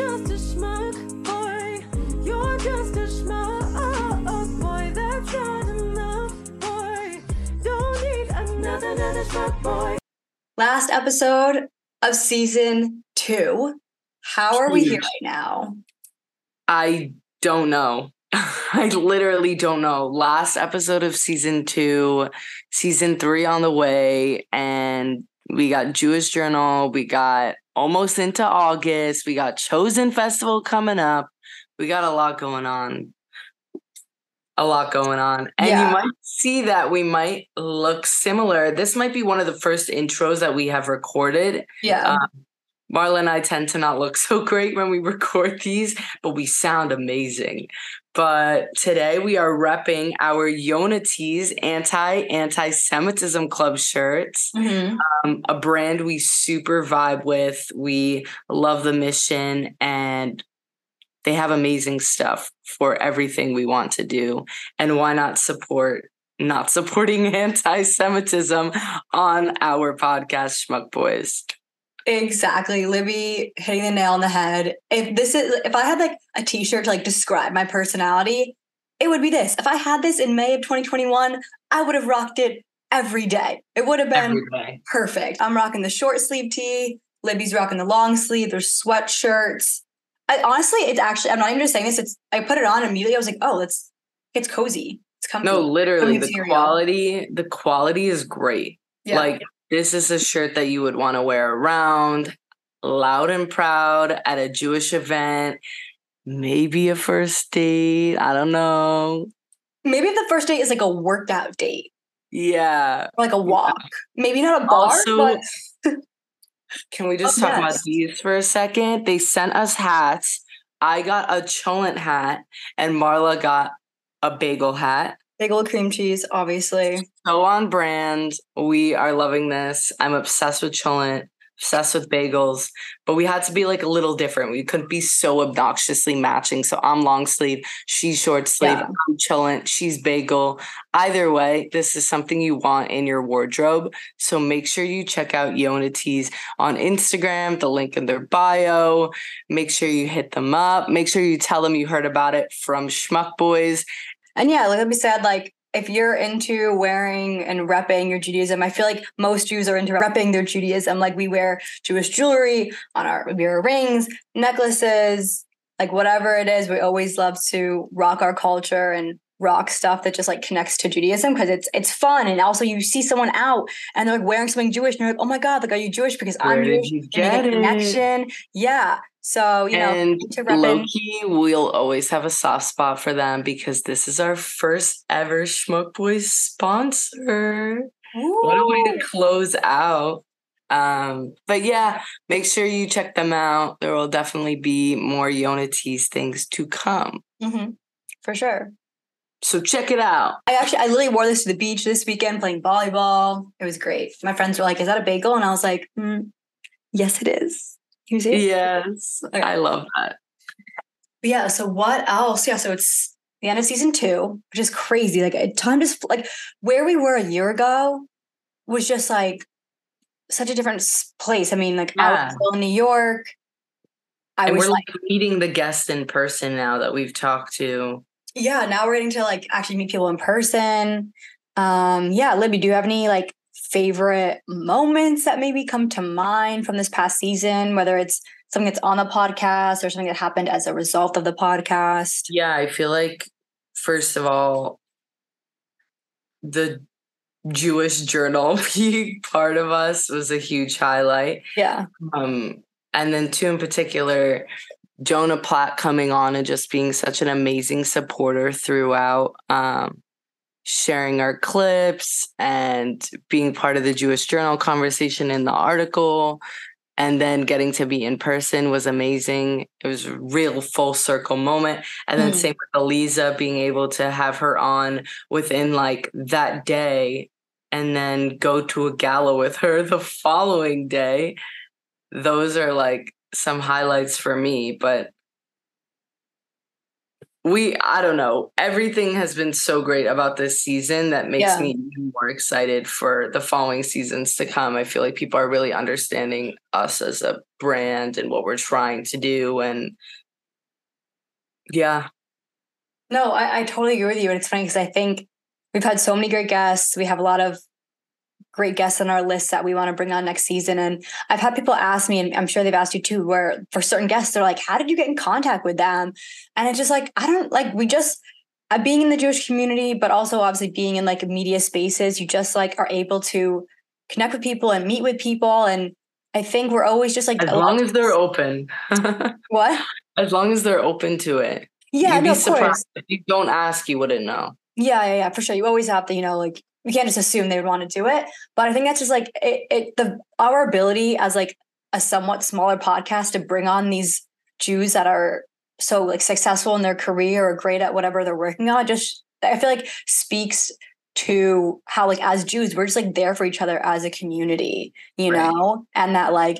just a schmuck boy. You're just a schmuck boy. That's not enough, boy. Don't need another, another schmuck boy. Last episode of season two. How are we here right now? I don't know. I literally don't know. Last episode of season two, season three on the way, and we got Jewish Journal. We got almost into August. We got Chosen Festival coming up. We got a lot going on. A lot going on. And Yeah. you might see that we might look similar. This might be one of the first intros that we have recorded. Yeah. Um, Marla and I tend to not look so great when we record these, but we sound amazing. But today we are repping our Yonatees anti anti Semitism club shirts, Mhm. um, a brand we super vibe with. We love the mission and they have amazing stuff for everything we want to do. And why not support not supporting anti Semitism on our podcast, Schmuck Boys? Exactly. Libby hitting the nail on the head. If this is if I had like a t-shirt to like describe my personality, it would be this. If I had this in May of 2021, I would have rocked it every day. It would have been perfect. I'm rocking the short sleeve tee. Libby's rocking the long sleeve. There's sweatshirts. I honestly, it's actually, I'm not even just saying this. It's I put it on immediately. I was like, oh, it's it's cozy. It's comfy. No, literally, the quality, the quality is great. Yeah. Like this is a shirt that you would want to wear around, loud and proud at a Jewish event, maybe a first date. I don't know. maybe the first date is like a workout date Yeah. or like a walk. Maybe not a bar, Also, but Can we just Oh, talk about these for a second? They sent us hats. I got a Cholent hat, and Marla got a bagel hat. Big old cream cheese, obviously. So on brand. We are loving this. I'm obsessed with Cholent, obsessed with bagels, but we had to be like a little different. We couldn't be so obnoxiously matching. So I'm long sleeve, she's short sleeve, Yeah. I'm Cholent, she's bagel. Either way, this is something you want in your wardrobe. So make sure you check out Yonatees on Instagram, the link in their bio. Make sure you hit them up. Make sure you tell them you heard about it from Schmuck Boys. And yeah, like we said, like if you're into wearing and repping your Judaism, I feel like most Jews are into repping their Judaism. Like we wear Jewish jewelry on our we wear rings, necklaces, like whatever it is. We always love to rock our culture and rock stuff that just like connects to Judaism because it's it's fun. And also you see someone out and they're like wearing something Jewish and you're like, oh my God, like are you Jewish? Because Where I'm Jewish. you And get it? connection. Yeah. So, you know, and into. Loki, we'll always have a soft spot for them because this is our first ever Schmuck Boys sponsor. What a way to close out. Um, but yeah, make sure you check them out. There will definitely be more Yonatees things to come. hmm For sure. So check it out. I actually, I literally wore this to the beach this weekend playing volleyball. It was great. My friends were like, "Is that a bagel?" And I was like, mm, "Yes, it is." Yes. Okay. I love that. But yeah. So what else? Yeah. So it's the end of season two, which is crazy. Like time just like where we were a year ago was just like such a different place. I mean, like I was still in New York. I and was we're like meeting the guests in person now that we've talked to. Yeah. Now we're getting to like actually meet people in person. Um, yeah, Libby, do you have any like favorite moments that maybe come to mind from this past season, whether it's something that's on the podcast or something that happened as a result of the podcast? Yeah, I feel like first of all, the Jewish journal being part of us was a huge highlight. Yeah. Um, and then two in particular, Jonah Platt coming on and just being such an amazing supporter throughout, um, sharing our clips and being part of the Jewish Journal conversation in the article. And then getting to be in person was amazing. It was a real full circle moment. And then Mm. same with Eliza being able to have her on within like that day and then go to a gala with her the following day. Those are like some highlights for me, but we I don't know. Everything has been so great about this season that makes Yeah. me even more excited for the following seasons to come. I feel like people are really understanding us as a brand and what we're trying to do and yeah, No, I, I totally agree with you. And it's funny because I think we've had so many great guests. We have a lot of great guests on our list that we want to bring on next season. And I've had people ask me, and I'm sure they've asked you too, where for certain guests, they're like, how did you get in contact with them? And it's just like, I don't like, we just, uh, being in the Jewish community, but also obviously being in like media spaces, you just like are able to connect with people and meet with people. And I think we're always just like, as long as they're open. what? as long as they're open to it. Yeah, You'd no, be surprised. If you don't ask, you wouldn't know. Yeah, yeah, yeah, for sure. You always have to, you know, like you can't just assume they would want to do it. But I think that's just like it, it the our ability as like a somewhat smaller podcast to bring on these Jews that are so like successful in their career or great at whatever they're working on. Just I feel like speaks to how like as Jews we're just like there for each other as a community, you Right. know, and that like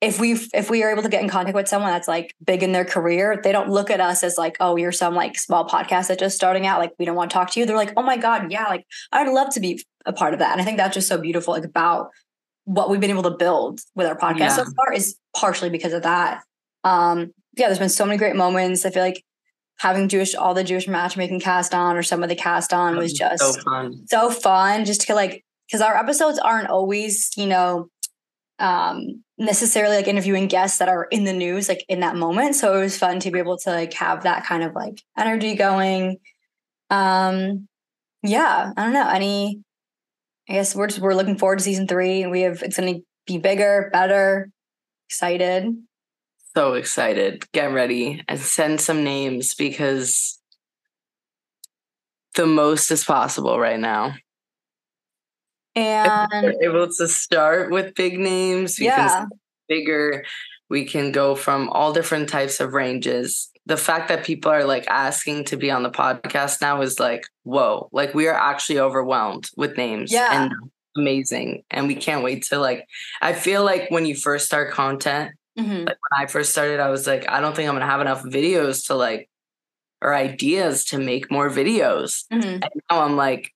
if we if we are able to get in contact with someone that's like big in their career, they don't look at us as like, oh, you're some like small podcast that's just starting out. Like we don't want to talk to you. They're like, oh my god, yeah, like I'd love to be a part of that. And I think that's just so beautiful, like about what we've been able to build with our podcast so far is partially because of that. Um, yeah, there's been so many great moments. I feel like having Jewish all the Jewish matchmaking cast on or some of the cast on was just so fun. so fun just to like because our episodes aren't always you know um necessarily like interviewing guests that are in the news like in that moment. So it was fun to be able to like have that kind of like energy going. Um yeah i don't know. Any i guess we're just we're looking forward to season three. We have it's gonna be bigger better excited. So excited. Get ready and send some names because the most is possible right now. And we're able to start with big names, we can yeah bigger. We can go from all different types of ranges. The fact that people are like asking to be on the podcast now is like, whoa, like we are actually overwhelmed with names. Yeah. And amazing. And we can't wait to like, I feel like when you first start content, Mhm. like when I first started, I was like, I don't think I'm gonna have enough videos to like or ideas to make more videos. Mhm. And now I'm like,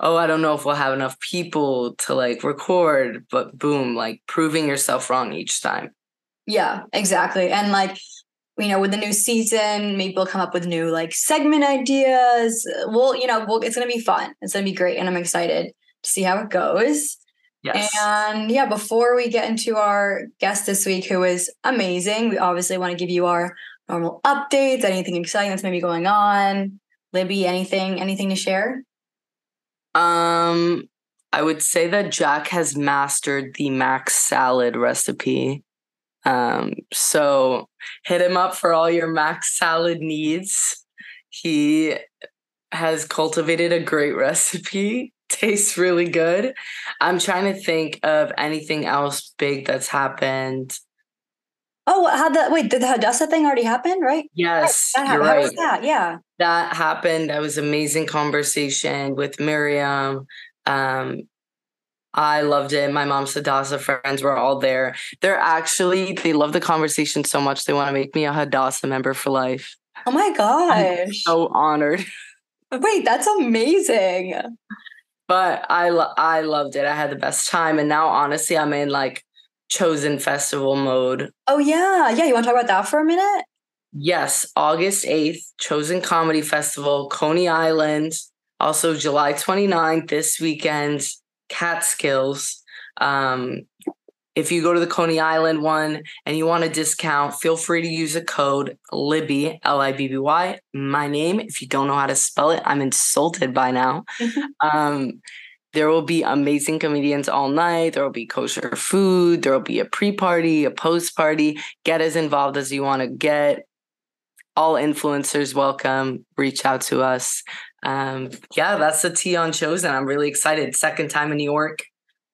oh, I don't know if we'll have enough people to like record, but boom, like proving yourself wrong each time. Yeah, exactly. And like, you know, with the new season, maybe we'll come up with new like segment ideas. Well, you know, we'll, it's going to be fun. It's going to be great. And I'm excited to see how it goes. Yes. And yeah, before we get into our guest this week, who is amazing, we obviously want to give you our normal updates, anything exciting that's maybe going on. Libby, anything, anything to share? Um, I would say that Jack has mastered the max salad recipe. Um, so hit him up for all your max salad needs. He has cultivated a great recipe. Tastes really good. I'm trying to think of anything else big that's happened. Oh, how the wait, did the Hadassah thing already happen? Right? Yes, That happened. How right. was that? Yeah. that happened. That was amazing conversation with Miriam. Um, I loved it. My mom's Hadassah friends were all there. They're actually they love the conversation so much they want to make me a Hadassah member for life. Oh my gosh. So honored. Wait, that's amazing. But I lo- I loved it. I had the best time, and now honestly, I'm in like chosen festival mode. Oh yeah, yeah. You want to talk about that for a minute? Yes, August 8th, Chosen Comedy Festival, Coney Island. Also, July 29th, this weekend, Catskills. Um, if you go to the Coney Island one and you want a discount, feel free to use a code Libby, L I B B Y, my name. If you don't know how to spell it, I'm insulted by now. Um, there will be amazing comedians all night. There will be kosher food. There will be a pre party, a post party. Get as involved as you want to get. All influencers welcome. Reach out to us. Um, yeah, that's the tea on Chosen. I'm really excited. Second time in New York.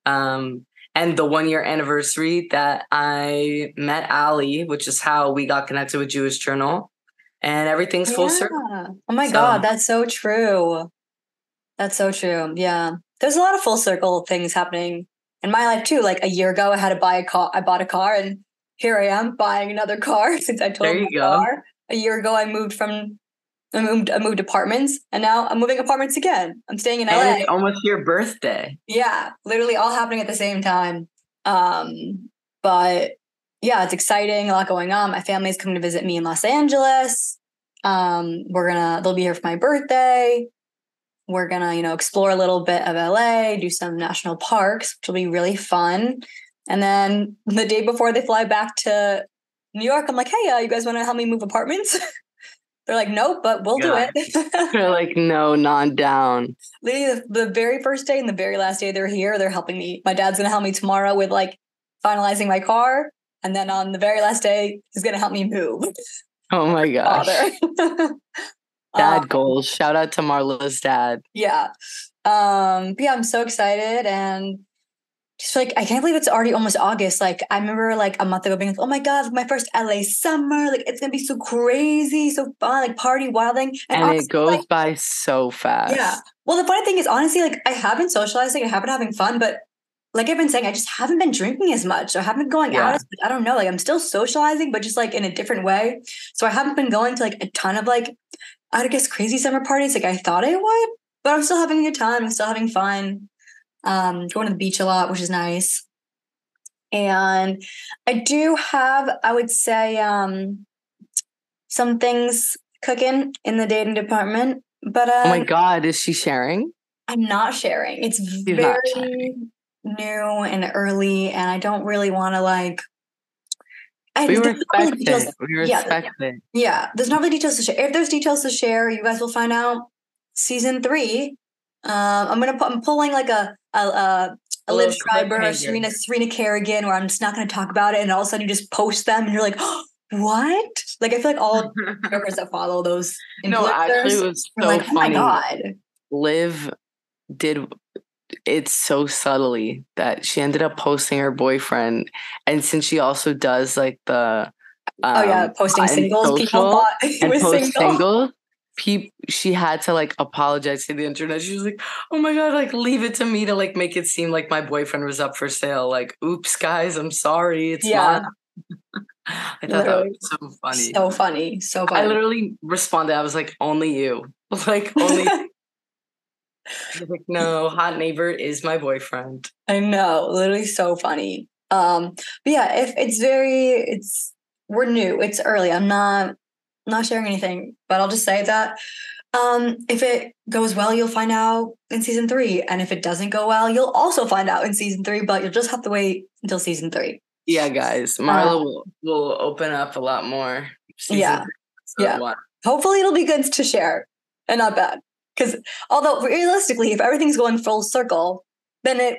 Um, and the one year anniversary that I met Ali, which is how we got connected with Jewish Journal. And everything's full circle. Oh my So- god, that's so true. That's so true. Yeah. There's a lot of full circle things happening in my life too. Like a year ago I had to buy a car. I bought a car and here I am buying another car since I told There my you go. car. A year ago I moved from I moved, I moved apartments and now I'm moving apartments again. I'm staying in LA. And it's almost your birthday. Yeah, literally all happening at the same time. Um, but yeah, it's exciting, a lot going on. My family's coming to visit me in Los Angeles. Um, we're gonna they'll be here for my birthday. We're gonna, you know, explore a little bit of LA, do some national parks, which will be really fun. And then the day before they fly back to New York, I'm like, hey, uh, you guys want to help me move apartments? They're like, nope, but we'll Yeah. do it. They're like, no, not down. Literally, the, the very first day and the very last day they're here, they're helping me. My dad's gonna help me tomorrow with like finalizing my car, and then on the very last day, he's gonna help me move. Oh my gosh. Dad Um, goals. Shout out to Marla's dad. yeah. Um, but yeah, I'm so excited and just like I can't believe it's already almost August. Like I remember like a month ago being like, oh my god, my first LA summer. Like it's gonna be so crazy, so fun, like party wilding. And, honestly, it goes like, by so fast. Yeah. Well, the funny thing is, honestly, like I have been socializing, I have been having fun, but like I've been saying, I just haven't been drinking as much. I haven't been going Yeah. out as much. I don't know. Like I'm still socializing, but just like in a different way. So I haven't been going to like a ton of like, I guess crazy summer parties like I thought I would, but I'm still having a good time. I'm still having fun. Um, going to the beach a lot, which is nice. And I do have, I would say, um, some things cooking in the dating department. But um, Oh my God. Is she sharing? I'm not sharing. It's not very new and early, and I don't really want to like. I, We respect details- it. We yeah, it. Yeah, there's not really details to share. If there's details to share, you guys will find out season three. Um, I'm gonna put, I'm pulling like a a, a, a Liv Schreiber, cliffhanger. Serena Serena Kerrigan, where I'm just not gonna talk about it, and all of a sudden you just post them, and you're like, what? Like I feel like all workers that follow those no, actually, it was so like, oh my funny. god, Liv did it so subtly that she ended up posting her boyfriend, and since she also does like the oh yeah, um, posting singles. People social thought it and was post single. she had to like apologize to the internet. She was like, "Oh my god, like leave it to me to like make it seem like my boyfriend was up for sale." Like, "Oops, guys, I'm sorry, it's Yeah. not." I thought that was so funny. So funny, so funny. I literally responded. I was like, "Only you." Like, only. I was like, no, hot neighbor is my boyfriend. I know, literally so funny. Um, but yeah, if it's very, it's we're new, it's early. I'm not not sharing anything, but I'll just say that um, if it goes well, you'll find out in season three, and if it doesn't go well, you'll also find out in season three. But you'll just have to wait until season three. Yeah, guys, Marla will, will open up a lot more. season Yeah. Yeah. one. Hopefully, it'll be good to share and not bad. Because although realistically, if everything's going full circle, then it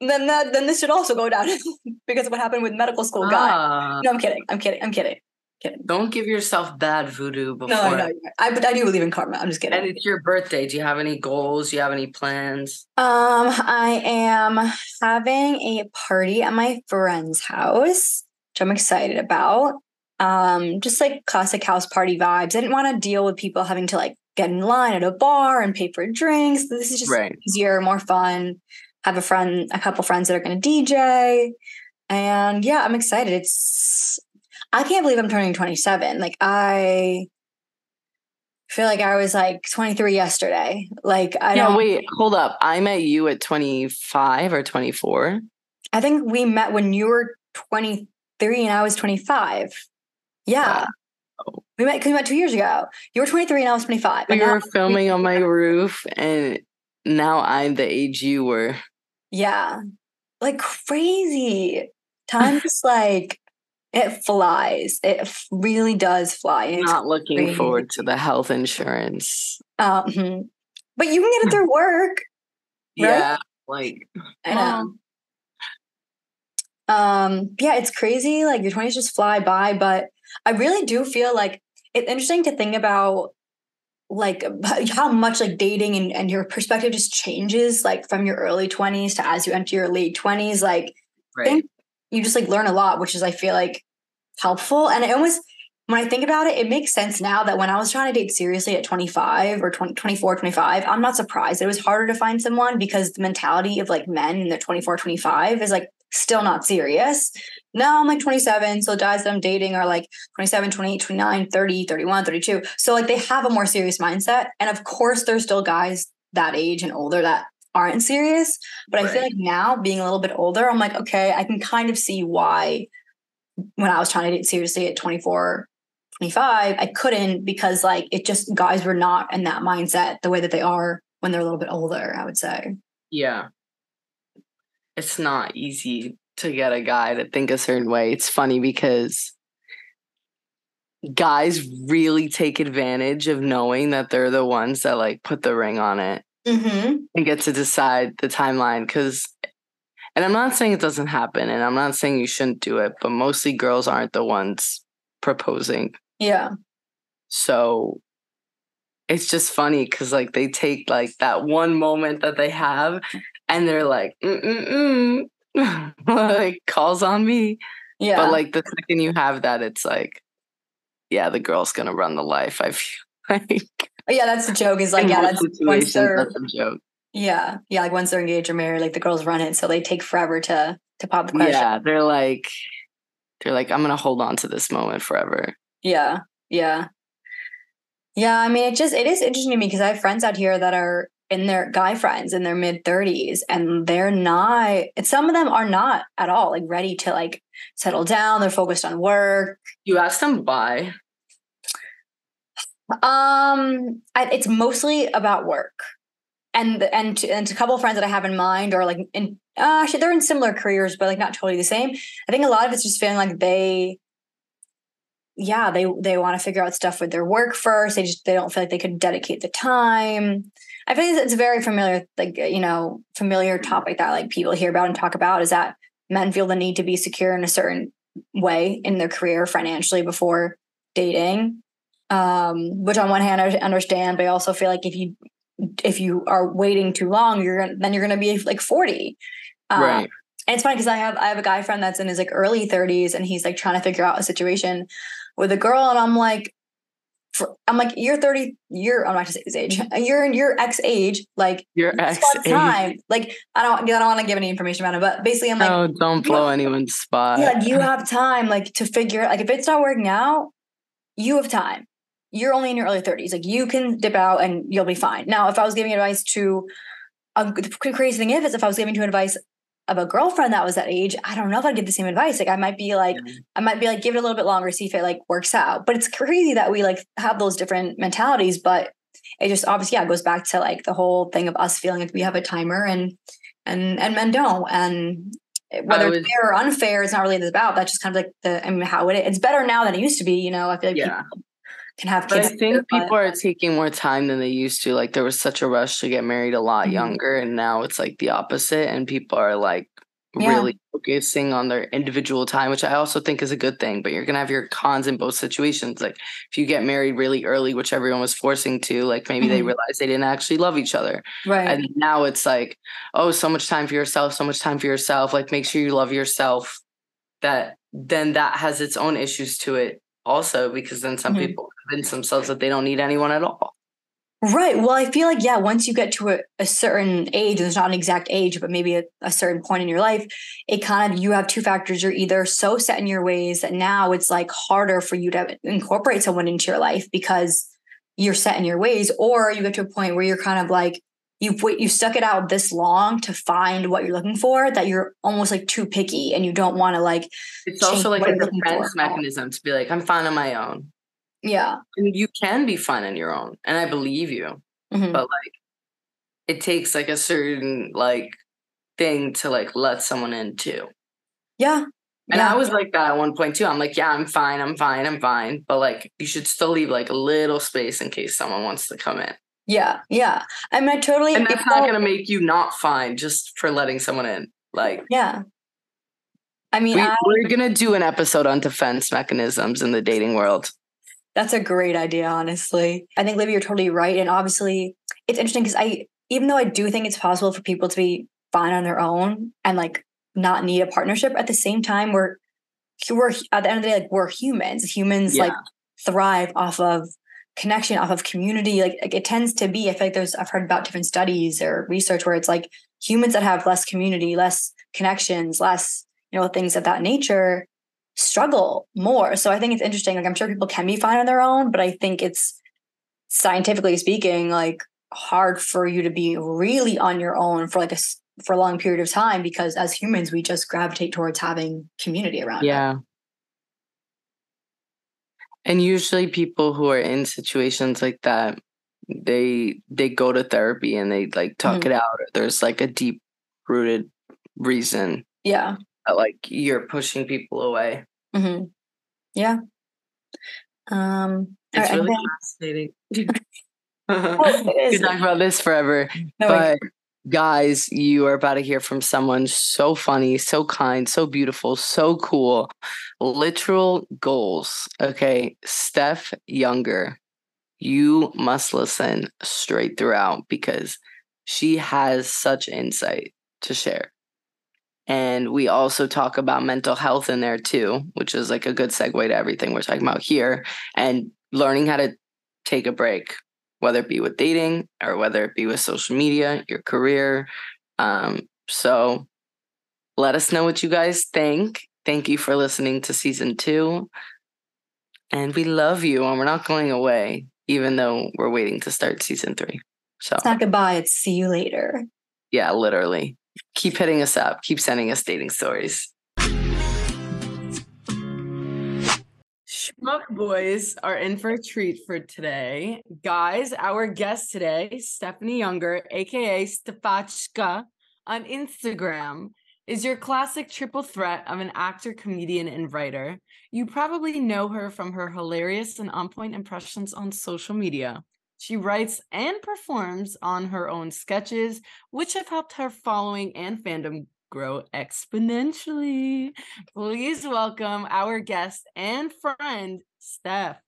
then that then this should also go down because of what happened with medical school guy. Ah, No, I'm kidding. I'm kidding. I'm kidding. Kidding. don't give yourself bad voodoo before. No, I know. I, I do believe in karma. I'm just kidding. And it's your birthday. Do you have any goals? Do you have any plans? Um, I am having a party at my friend's house, which I'm excited about. Um, just like classic house party vibes. I didn't want to deal with people having to like get in line at a bar and pay for drinks. This is just Right. easier, more fun. Have a friend, a couple friends that are going to DJ, and yeah, I'm excited. It's I can't believe I'm turning 27. Like I feel like I was like 23 yesterday. Like I yeah, don't. wait, hold up. I met you at 25 or 24. I think we met when you were 23 and I was 25. Yeah. Wow. We met because we met two years ago. You were 23 and I was 25. We And were filming on my roof, and now I'm the age you were. yeah. Like crazy. Time just like it flies. It really does fly. It's Not looking crazy. forward to the health insurance. um, but you can get it through work. Right? Yeah, like I know. Um, yeah, it's crazy. Like your 20s just fly by, but I really do feel like it's interesting to think about like how much like dating and, and your perspective just changes like from your early 20s to as you enter your late 20s. Like right. think you just like learn a lot, which is I feel like helpful. And it almost when I think about it, it makes sense now that when I was trying to date seriously at 25 or 20, 24, 25, I'm not surprised. It was harder to find someone because the mentality of like men in their 24, 25 is like still not serious. Now I'm like 27. So guys that I'm dating are like 27, 28, 29, 30, 31, 32. So like they have a more serious mindset. And of course, there's still guys that age and older that aren't serious. But I feel like now being a little bit older, I'm like, okay, I can kind of see why when I was trying to date seriously at 24, 25, I couldn't because like it just guys were not in that mindset the way that they are when they're a little bit older, I would say. Yeah. It's not easy to get a guy to think a certain way. It's funny because guys really take advantage of knowing that they're the ones that like put the ring on it Mm-hmm. and get to decide the timeline because and I'm not saying it doesn't happen and I'm not saying you shouldn't do it, but mostly girls aren't the ones proposing. Yeah. So it's just funny because like they take like that one moment that they have and they're like, mm mm like calls on me. Yeah. But like the second you have that, it's like, yeah, the girl's gonna run the life. I feel like yeah, that's the joke. Is like, yeah, that's once they're that's a joke. yeah, yeah, like once they're engaged or married, like the girls run it, so they take forever to to pop the question. Yeah, they're like, they're like, I'm gonna hold on to this moment forever. Yeah, yeah, yeah. I mean, it just it is interesting to me because I have friends out here that are in their guy friends in their mid thirties, and they're not. And some of them are not at all like ready to like settle down. They're focused on work. You ask them why. Um, I, it's mostly about work, and and to, and to a couple of friends that I have in mind are like in uh, actually they're in similar careers, but like not totally the same. I think a lot of it's just feeling like they, yeah, they they want to figure out stuff with their work first. They just they don't feel like they could dedicate the time. I think it's a very familiar, like you know, familiar topic that like people hear about and talk about is that men feel the need to be secure in a certain way in their career financially before dating um, which on one hand I understand, but I also feel like if you if you are waiting too long, you're gonna then you're gonna be like 40. Um, right. And it's funny because I have I have a guy friend that's in his like early 30s and he's like trying to figure out a situation with a girl, and I'm like, for, I'm like, you're 30, you're I'm not gonna say his age, mm-hmm. you're in your ex age, like Your you ex. time. Like I don't I don't want to give any information about it, but basically I'm like, no, don't blow anyone's spot. yeah, like you have time like to figure like if it's not working out, you have time. You're only in your early 30s. Like you can dip out and you'll be fine. Now, if I was giving advice to a the crazy thing is if I was giving to advice of a girlfriend that was that age, I don't know if I'd give the same advice. Like I might be like, I might be like, give it a little bit longer, see if it like works out. But it's crazy that we like have those different mentalities, but it just obviously yeah, it goes back to like the whole thing of us feeling like we have a timer and and and men don't. And whether was- it's fair or unfair, it's not really about. That's just kind of like the I mean how it it's better now than it used to be. You know, I feel like Yeah. people can have But. I think but- people are taking more time than they used to. Like there was such a rush to get married a lot Mhm. younger, and now it's like the opposite, and people are like Yeah. really focusing on their individual time, which I also think is a good thing. But you're gonna have your cons in both situations. Like if you get married really early, which everyone was forcing to, like maybe they Mhm. realized they didn't actually love each other, right. and now it's like, oh, so much time for yourself, so much time for yourself. Like make sure you love yourself. That then that has its own issues to it also because then some Mhm. people convince themselves that they don't need anyone at all. Right. Well, I feel like, yeah, once you get to a, a certain age, there's not an exact age, but maybe a, a certain point in your life, it kind of, you have two factors. You're either so set in your ways that now it's like harder for you to incorporate someone into your life because you're set in your ways, or you get to a point where you're kind of like, you've you've stuck it out this long to find what you're looking for that you're almost like too picky and you don't want to like, It's also like a you're looking for. defense mechanism to be like, I'm fine on my own. Yeah. And you can be fine on your own. And I believe you. Mhm. But like it takes like a certain like thing to like let someone in too. Yeah. And yeah. I was like that at one point too. I'm like, yeah, I'm fine, I'm fine, I'm fine. But like you should still leave like a little space in case someone wants to come in. yeah. Yeah. I mean, I totally, And that's it's not gonna make you not fine just for letting someone in. Like yeah. I mean, we, I, we're gonna do an episode on defense mechanisms in the dating world. That's a great idea, honestly. I think, Libby, you're totally right. And obviously, it's interesting because I, even though I do think it's possible for people to be fine on their own and like not need a partnership, at the same time, we're, we're at the end of the day, like we're humans. Humans like thrive off of connection, off of community. Like, like it tends to be, I feel like there's, I've heard about different studies or research where it's like humans that have less community, less connections, less you know, things of that nature struggle more. So I think it's interesting. Like I'm sure people can be fine on their own, but I think it's scientifically speaking, like hard for you to be really on your own for like a for a long period of time because as humans we just gravitate towards having community around. Yeah. And usually people who are in situations like that, they they go to therapy and they like talk Mhm. it out. There's like a deep rooted reason Yeah. Like you're pushing people away. hmm Yeah. Um. It's right, really fascinating. Oh, it We could talk about this forever. No, but guys, you are about to hear from someone so funny, so kind, so beautiful, so cool. Literal goals. Okay. Steph Yunger. You must listen straight throughout because she has such insight to share. And we also talk about mental health in there too, which is like a good segue to everything we're talking about here and learning how to take a break whether it be with dating or whether it be with social media, your career. Um, so let us know what you guys think. Thank you for listening to season two. And we love you, and we're not going away, even though we're waiting to start season three. So, It's not goodbye. It's see you later. yeah, literally. Keep hitting us up, keep sending us dating stories. Schmuck boys are in for a treat for today. Guys, our guest today, Stefanie Yunger, aka Stefachka, on Instagram, is your classic triple threat of an actor, comedian, and writer. You probably know her from her hilarious and on point impressions on social media. She writes and performs on her own sketches, which have helped her following and fandom grow exponentially. Please welcome our guest and friend, Steph.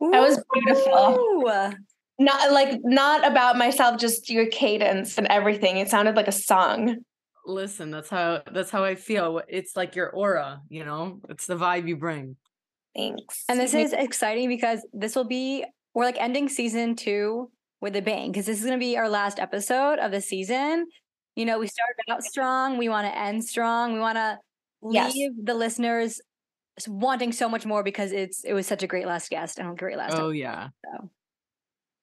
That was beautiful. Ooh. Not like not about myself, just your cadence and everything. It sounded like a song. Listen, that's how that's how I feel. It's like your aura, you know? It's the vibe you bring. Thanks. And this is exciting because this will be we're like ending season two with a bang because this is going to be our last episode of the season. You know, we started out strong. We want to end strong. We want to Yes. leave the listeners wanting so much more because it's it was such a great last guest and a great last. Oh episode. yeah.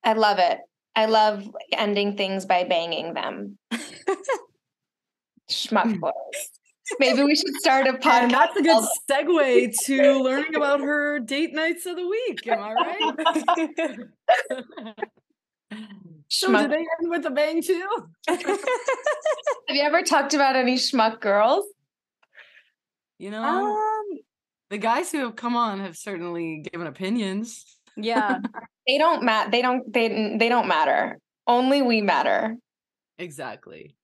I love it. I love ending things by banging them. Schmuck boys. Maybe we should start a podcast. And that's a good segue to learning about her date nights of the week. Am I right? so did they end with a bang too? Have you ever talked about any schmuck girls? You know, um, the guys who have come on have certainly given opinions. yeah. They don't matter. They don't. They they don't matter. Only we matter. Exactly.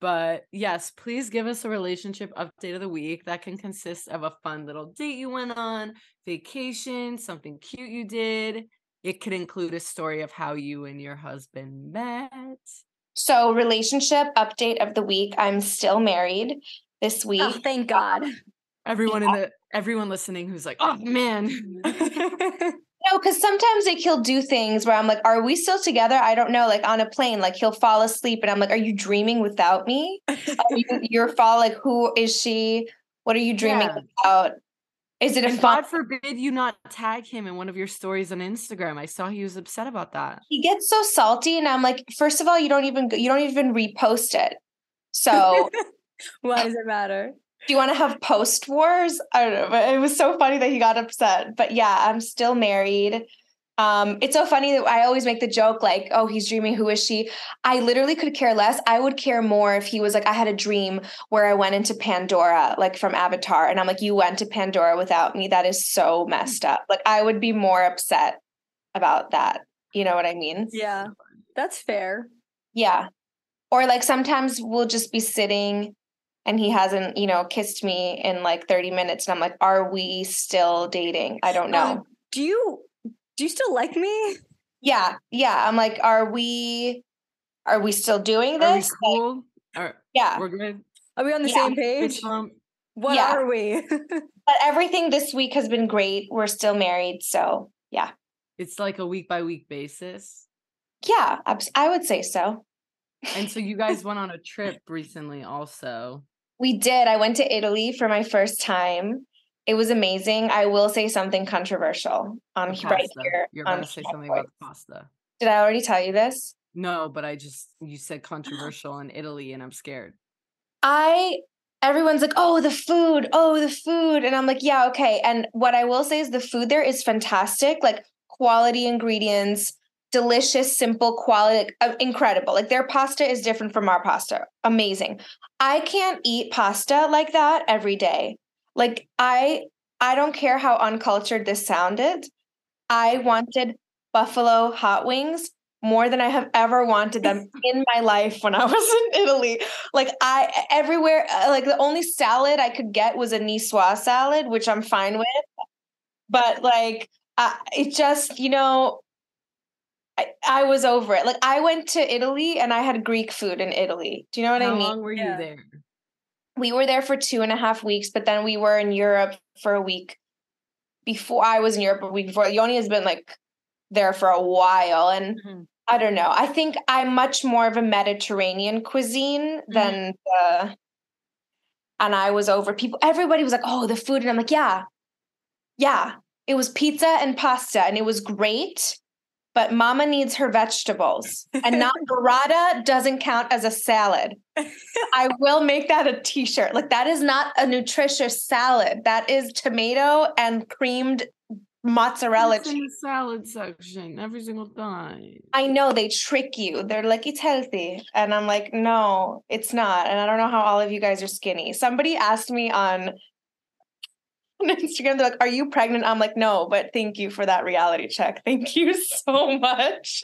But yes, please give us a relationship update of the week that can consist of a fun little date you went on, vacation, something cute you did. It could include a story of how you and your husband met. So, relationship update of the week. I'm still married this oh, week. Oh, thank God. Everyone in the everyone listening who's like, oh man. No, because sometimes like he'll do things where I'm like, "Are we still together?" I don't know. Like on a plane, like he'll fall asleep, and I'm like, "Are you dreaming without me? Are you, you're fall like, who is she? What are you dreaming Yeah. about? Is it a and fun?" God forbid you not tag him in one of your stories on Instagram. I saw he was upset about that. He gets so salty, and I'm like, first of all, you don't even you don't even repost it. So, Why does it matter? Do you want to have post wars? I don't know, but it was so funny that he got upset. But yeah, I'm still married. Um, it's so funny that I always make the joke like, oh, he's dreaming. Who is she? I literally could care less. I would care more if he was like, I had a dream where I went into Pandora, like from Avatar. And I'm like, you went to Pandora without me. That is so messed up. Like, I would be more upset about that. You know what I mean? Yeah. That's fair. Yeah. Or like sometimes we'll just be sitting and he hasn't, you know, kissed me in like 30 minutes. And I'm like, are we still dating? I don't know. Um, do you do you still like me? yeah. Yeah. I'm like, are we are we still doing Are we this? Like, cool? Or yeah. we're good. Are we on the Yeah. same page? Um, What Yeah. are we? But everything this week has been great. We're still married. So yeah. it's like a week by week basis. Yeah. I would say so. And so you guys went on a trip recently also. We did. I went to Italy for my first time. It was amazing. I will say something controversial on The right here. You're going to say something about the pasta. Did I already tell you this? No, but I just you said controversial in Italy, and I'm scared. I everyone's like, "Oh, the food. Oh, the food." And I'm like, "Yeah, okay." And what I will say is the food there is fantastic. Like quality ingredients, delicious, simple quality, like, uh, incredible. Like their pasta is different from our pasta. Amazing. I can't eat pasta like that every day. Like I I don't care how uncultured this sounded. I wanted buffalo hot wings more than I have ever wanted them in my life when I was in Italy. Like I everywhere uh, like the only salad I could get was a niçoise salad, which I'm fine with. But like uh, it just, you know, I, I was over it. Like I went to Italy and I had Greek food in Italy. Do you know what How I mean? How long were Yeah. you there? we were there for two and a half weeks, but then we were in Europe for a week before I was in Europe a week before. Yoni has been like there for a while. And Mhm. I don't know. I think I'm much more of a Mediterranean cuisine than the and I was over people everybody was like, oh, the food. And I'm like, yeah, yeah. It was pizza and pasta and it was great. But mama needs her vegetables. And not burrata doesn't count as a salad. I will make that a t-shirt. Like that is not a nutritious salad. That is tomato and creamed mozzarella It's in the salad section every single time. I know they trick you. They're like, it's healthy. And I'm like, no, it's not. And I don't know how all of you guys are skinny. Somebody asked me on, on Instagram, they're like, are you pregnant? I'm like, no, but thank you for that reality check. Thank you so much.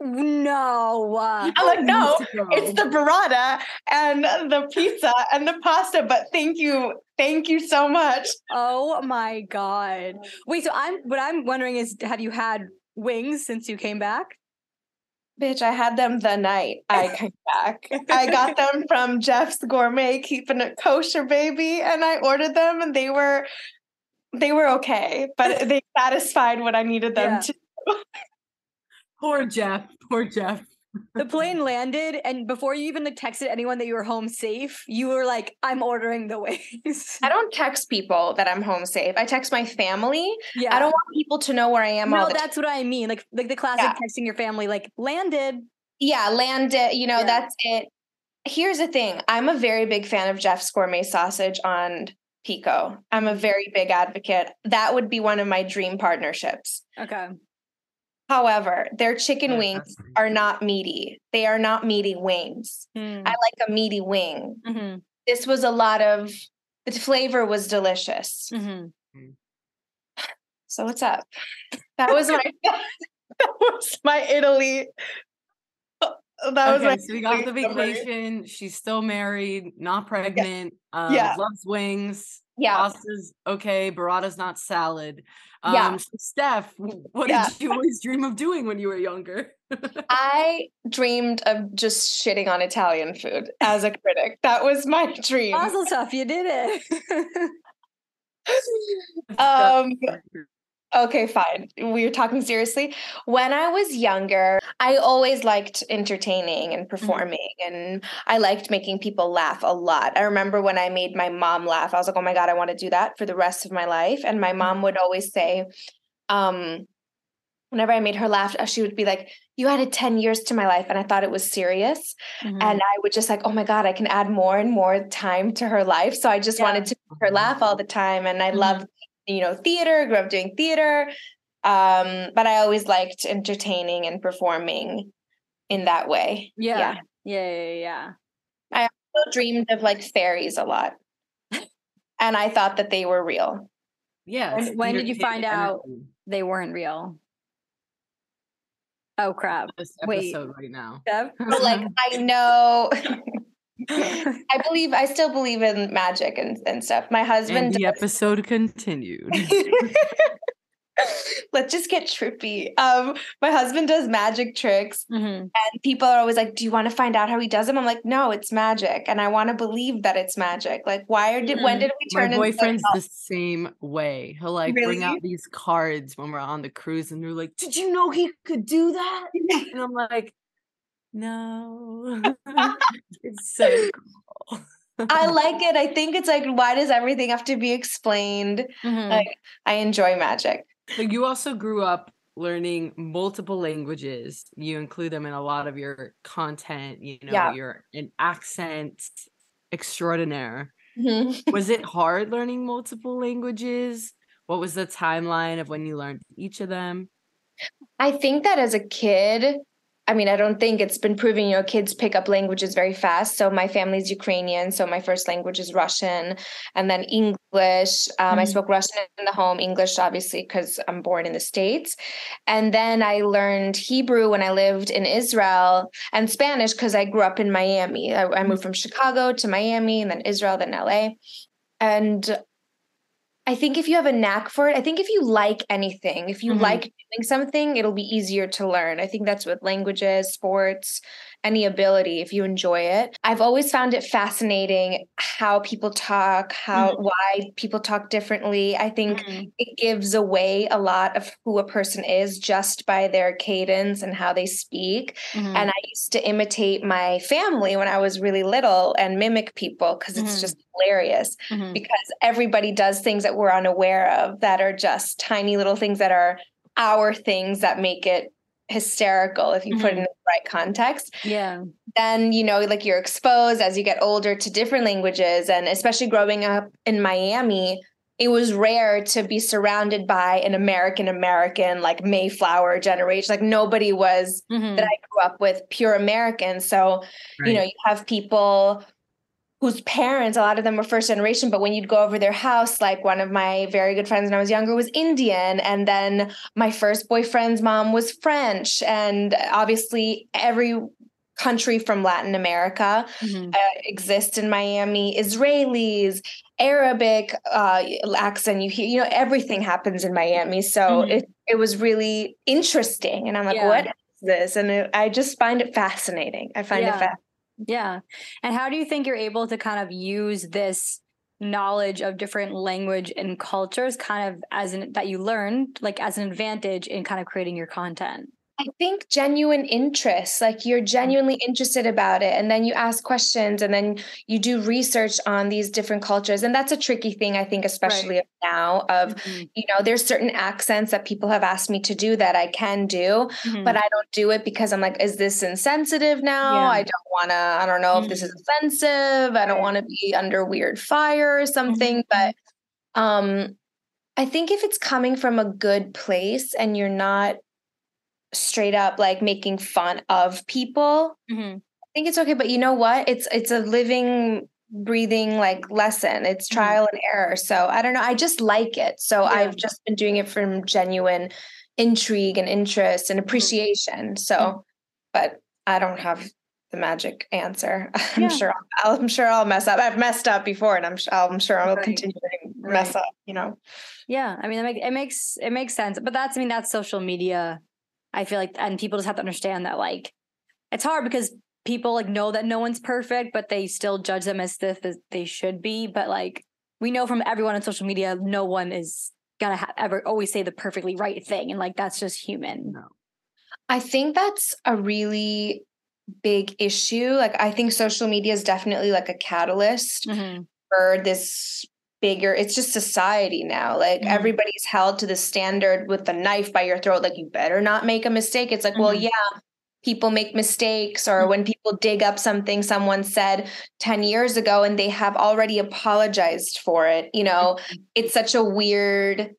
No. uh, I'm like, no, it's the burrata and the pizza and the pasta, but thank you. Thank you so much. Oh my god. Wait, so I'm what I'm wondering is have you had wings since you came back? Bitch, I had them the night I came back. I got them from Jeff's Gourmet, keeping it kosher, baby, and I ordered them, and they were they were okay, but they satisfied what I needed them Yeah. to. Poor Jeff. Poor Jeff. The plane landed and before you even like texted anyone that you were home safe, you were like, I'm ordering the wings. I don't text people that I'm home safe. I text my family. yeah. I don't want people to know where I am No, time. that's what I mean. Like like the classic Yeah. texting your family, like landed. Yeah, landed. You know, Yeah. that's it. Here's the thing. I'm a very big fan of Jeff's gourmet sausage on Pico. I'm a very big advocate. That would be one of my dream partnerships. Okay. However, their chicken Yeah, wings are not meaty. They are not meaty wings. Mm. I like a meaty wing. Mhm, This was a lot of the flavor was delicious. mhm. So what's up? That was my that was my Italy. That was okay, my so we got the vacation. She's still married, not pregnant. Um, Yeah. Loves wings. Yeah. Pasta's okay. Burrata's not salad. Um, Yeah. so Steph, what Yeah. did you always dream of doing when you were younger? I dreamed of just shitting on Italian food as a critic. That was my dream. Mazel tov, you did it. Um, okay, fine. We were talking seriously. When I was younger, I always liked entertaining and performing, and I liked making people laugh a lot. I remember when I made my mom laugh, I was like, oh my God, I want to do that for the rest of my life. And my mom would always say, um, whenever I made her laugh, uh, she would be like, you added 10 years to my life. And I thought it was serious. Mhm. And I would just like, oh my God, I can add more and more time to her life. So I just Yeah. wanted to make her laugh all the time. And I Mhm. loved, you know, theater, grew up doing theater. Um, but I always liked entertaining and performing in that way. yeah. Yeah. Yeah. Yeah. Yeah. I dreamed of like fairies a lot. and I thought that they were real. yeah. When- when did you find out? energy. They weren't real. Oh crap. This Wait. right now. Dev? But like I know I believe I still believe in magic and, and stuff. My and husband the episode continued. Let's just get trippy. Um, my husband does magic tricks, Mhm. and people are always like, "Do you want to find out how he does them?" I'm like, "No, it's magic, and I want to believe that it's magic." Like, why did when Mhm. did we My turn? into boyfriend's the same way. He'll like bring out these cards when we're on the cruise, and they're like, "Did you know he could do that?" And I'm like, "No, it's so cool." I like it. I think it's like, why does everything have to be explained? Mhm. Like, I enjoy magic. Like you also grew up learning multiple languages. You include them in a lot of your content. You know, Yeah. you're an accent extraordinaire. Mhm. Was it hard learning multiple languages? What was the timeline of when you learned each of them? I think that as a kid, I mean, I don't think it's been proven, you know, kids pick up languages very fast. So my family's Ukrainian. So my first language is Russian and then English. Um, I Mhm. spoke Russian in the home, English, obviously, because I'm born in the States. And then I learned Hebrew when I lived in Israel and Spanish because I grew up in Miami. I, I moved from Chicago to Miami and then Israel, then LA. And I think if you have a knack for it, I think if you like anything, if you Mhm. like doing something, it'll be easier to learn. I think that's with languages, sports, any ability if you enjoy it. I've always found it fascinating how people talk, how why people talk differently. I think Mhm. it gives away a lot of who a person is just by their cadence and how they speak. Mhm. And I used to imitate my family when I was really little and mimic people because it's Mhm. just hilarious Mhm. because everybody does things that we're unaware of that are just tiny little things that are our things that make it hysterical if you put it in the right context. Yeah. then you know like you're exposed as you get older to different languages and especially growing up in Miami it was rare to be surrounded by an American American like Mayflower generation. Like nobody was Mhm. that I grew up with pure American. So you know you have people whose parents a lot of them were first generation but when you'd go over their house like one of my very good friends when i was younger was indian and then my first boyfriend's mom was french and obviously every country from latin america Mhm. uh, exists in miami israelis arabic uh, accent you hear you know everything happens in miami so Mhm. it, it was really interesting and i'm like Yeah. what is this and it, i just find it fascinating i find Yeah. it fascinating Yeah. And how do you think you're able to kind of use this knowledge of different language and cultures kind of as an that you learned like as an advantage in kind of creating your content? I think genuine interest, like you're genuinely interested about it. And then you ask questions and then you do research on these different cultures. And that's a tricky thing, I think, especially now of, Mhm. you know, there's certain accents that people have asked me to do that I can do, Mhm. but I don't do it because I'm like, is this insensitive now? Yeah. I don't want to, I don't know if this is offensive. I don't want to be under weird fire or something. But um, I think if it's coming from a good place and you're not straight up like making fun of people, Mhm. I think it's okay. But you know what? It's it's a living, breathing like lesson. It's Mhm. trial and error. So I don't know. I just like it. So Yeah. I've just been doing it from genuine intrigue and interest Mm-hmm. and appreciation. So, but I don't have the magic answer. I'm Yeah. sure I'll, I'm sure I'll mess up. I've messed up before, and I'm I'm sure I'll Right. continue to mess Right. up. You know. Yeah, I mean, it, make, it makes it makes sense, but that's I mean that's social media. I feel like, and people just have to understand that like it's hard because people like know that no one's perfect, but they still judge them as if as they should be. But like we know from everyone on social media, no one is gonna ha- ever always say the perfectly right thing, and like that's just human. No. I think that's a really big issue. Like I think social media is definitely like a catalyst Mhm. for this bigger it's just society now. Like Mhm. everybody's held to the standard with the knife by your throat like you better not make a mistake. It's like, well, Mhm. yeah, people make mistakes or Mhm. when people dig up something someone said 10 years ago and they have already apologized for it. You know, it's such a weird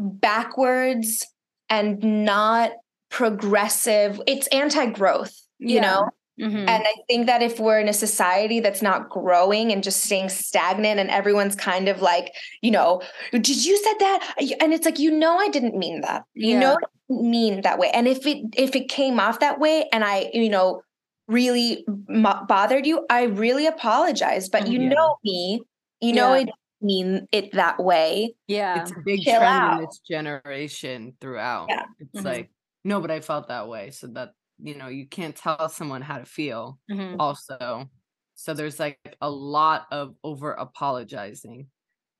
backwards and not progressive. It's anti-growth, you Yeah. know. Mhm. And I think that if we're in a society that's not growing and just staying stagnant and everyone's kind of like, you know, did you said that? And it's like, you know, I didn't mean that. You Yeah. know, I didn't mean that way. And if it if it came off that way and I, you know, really mo- bothered you, I really apologize. But you Yeah. know me, you know, Yeah. I didn't mean it that way. yeah, It's a big Chill trend out. in this generation throughout. Yeah. It's Mhm. like, no, but I felt that way. So that, you know, you can't tell someone how to feel Mhm. also. So there's like a lot of over apologizing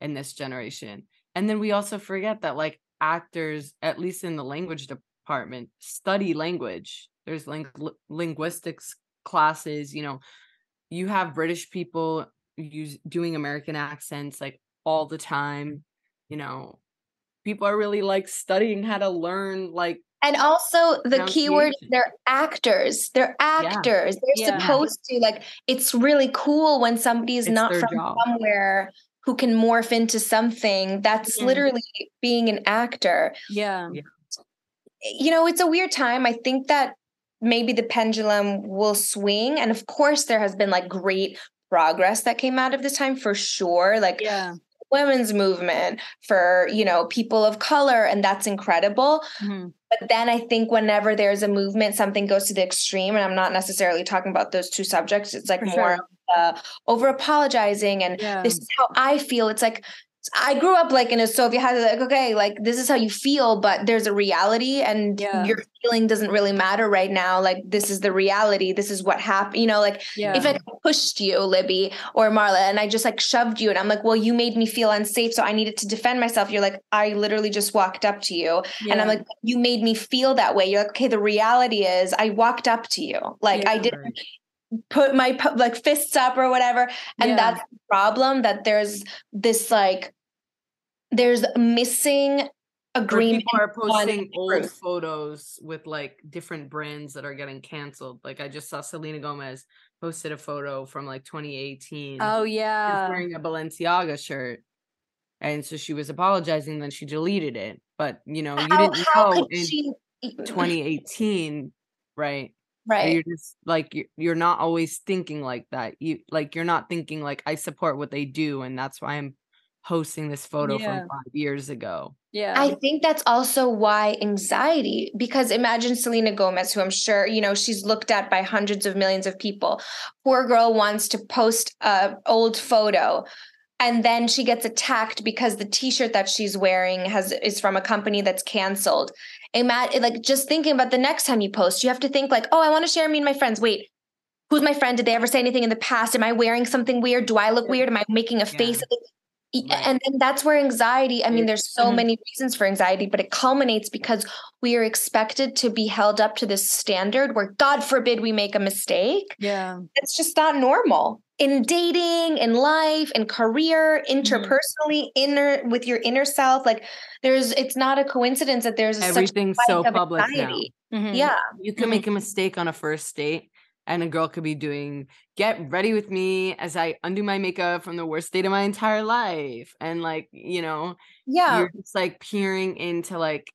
in this generation. And then we also forget that like actors, at least in the language department, study language. There's ling- linguistics classes, you know, you have British people use doing American accents like all the time. You know, people are really like studying how to learn like And also the keyword, they're actors. They're actors. They're Yeah. supposed to like it's really cool when somebody's It's not from job. somewhere who can morph into something. That's Mhm. literally being an actor. Yeah. you know, it's a weird time. I think that maybe the pendulum will swing. And of course, there has been like great progress that came out of this time for sure. Like Yeah. Women's movement for, you know, people of color. And that's incredible. Mhm. But then I think whenever there's a movement, something goes to the extreme. And I'm not necessarily talking about those two subjects. It's like For more sure. uh, over apologizing and Yeah. this is how I feel. It's like I grew up like in a Soviet house, like, okay, like this is how you feel, but there's a reality and Yeah. your feeling doesn't really matter right now. Like this is the reality. This is what happened. You know, like Yeah. if I pushed you, Libby or Marla, and I just like shoved you and I'm like, well, you made me feel unsafe. So I needed to defend myself. You're like, I literally just walked up to you. And I'm like, you made me feel that way. You're like, okay, the reality is I walked up to you. Like I didn't put my like fists up or whatever and Yeah. that's the problem that there's this like there's missing agreement people are posting old truth. photos with like different brands that are getting canceled. Like I just saw Selena Gomez posted a photo from like 2018. Oh She's yeah. wearing a Balenciaga shirt. And so she was apologizing, then she deleted it. But you know, you how, didn't how know in she 2018, right? Or right You're just like you're, you're not always thinking like that. You like you're not thinking like I support what they do, and that's why I'm posting this photo Yeah. from five years ago. Yeah. I think that's also why anxiety, because imagine Selena Gomez, who I'm sure, you know, she's looked at by hundreds of millions of people. Poor girl wants to post a old photo and then she gets attacked because the t-shirt that she's wearing has is from a company that's canceled. Imagine like just thinking about the next time you post, you have to think like, oh, I want to share me and my friends. Wait, who's my friend? Did they ever say anything in the past? Am I wearing something weird? Do I look weird? Am I making a face? Right. And then that's where anxiety, I mean, there's so Mhm. many reasons for anxiety, but it culminates because we are expected to be held up to this standard where, God forbid, we make a mistake. yeah. It's just not normal in dating, in life, in career, interpersonally, inner with your inner self. Like, there's, it's not a coincidence that there's Everything's so public now. Mhm. Yeah. You can Mhm. make a mistake on a first date, and a girl could be doing "Get ready with me" as I undo my makeup from the worst date of my entire life, and like you know, Yeah. you're just like peering into like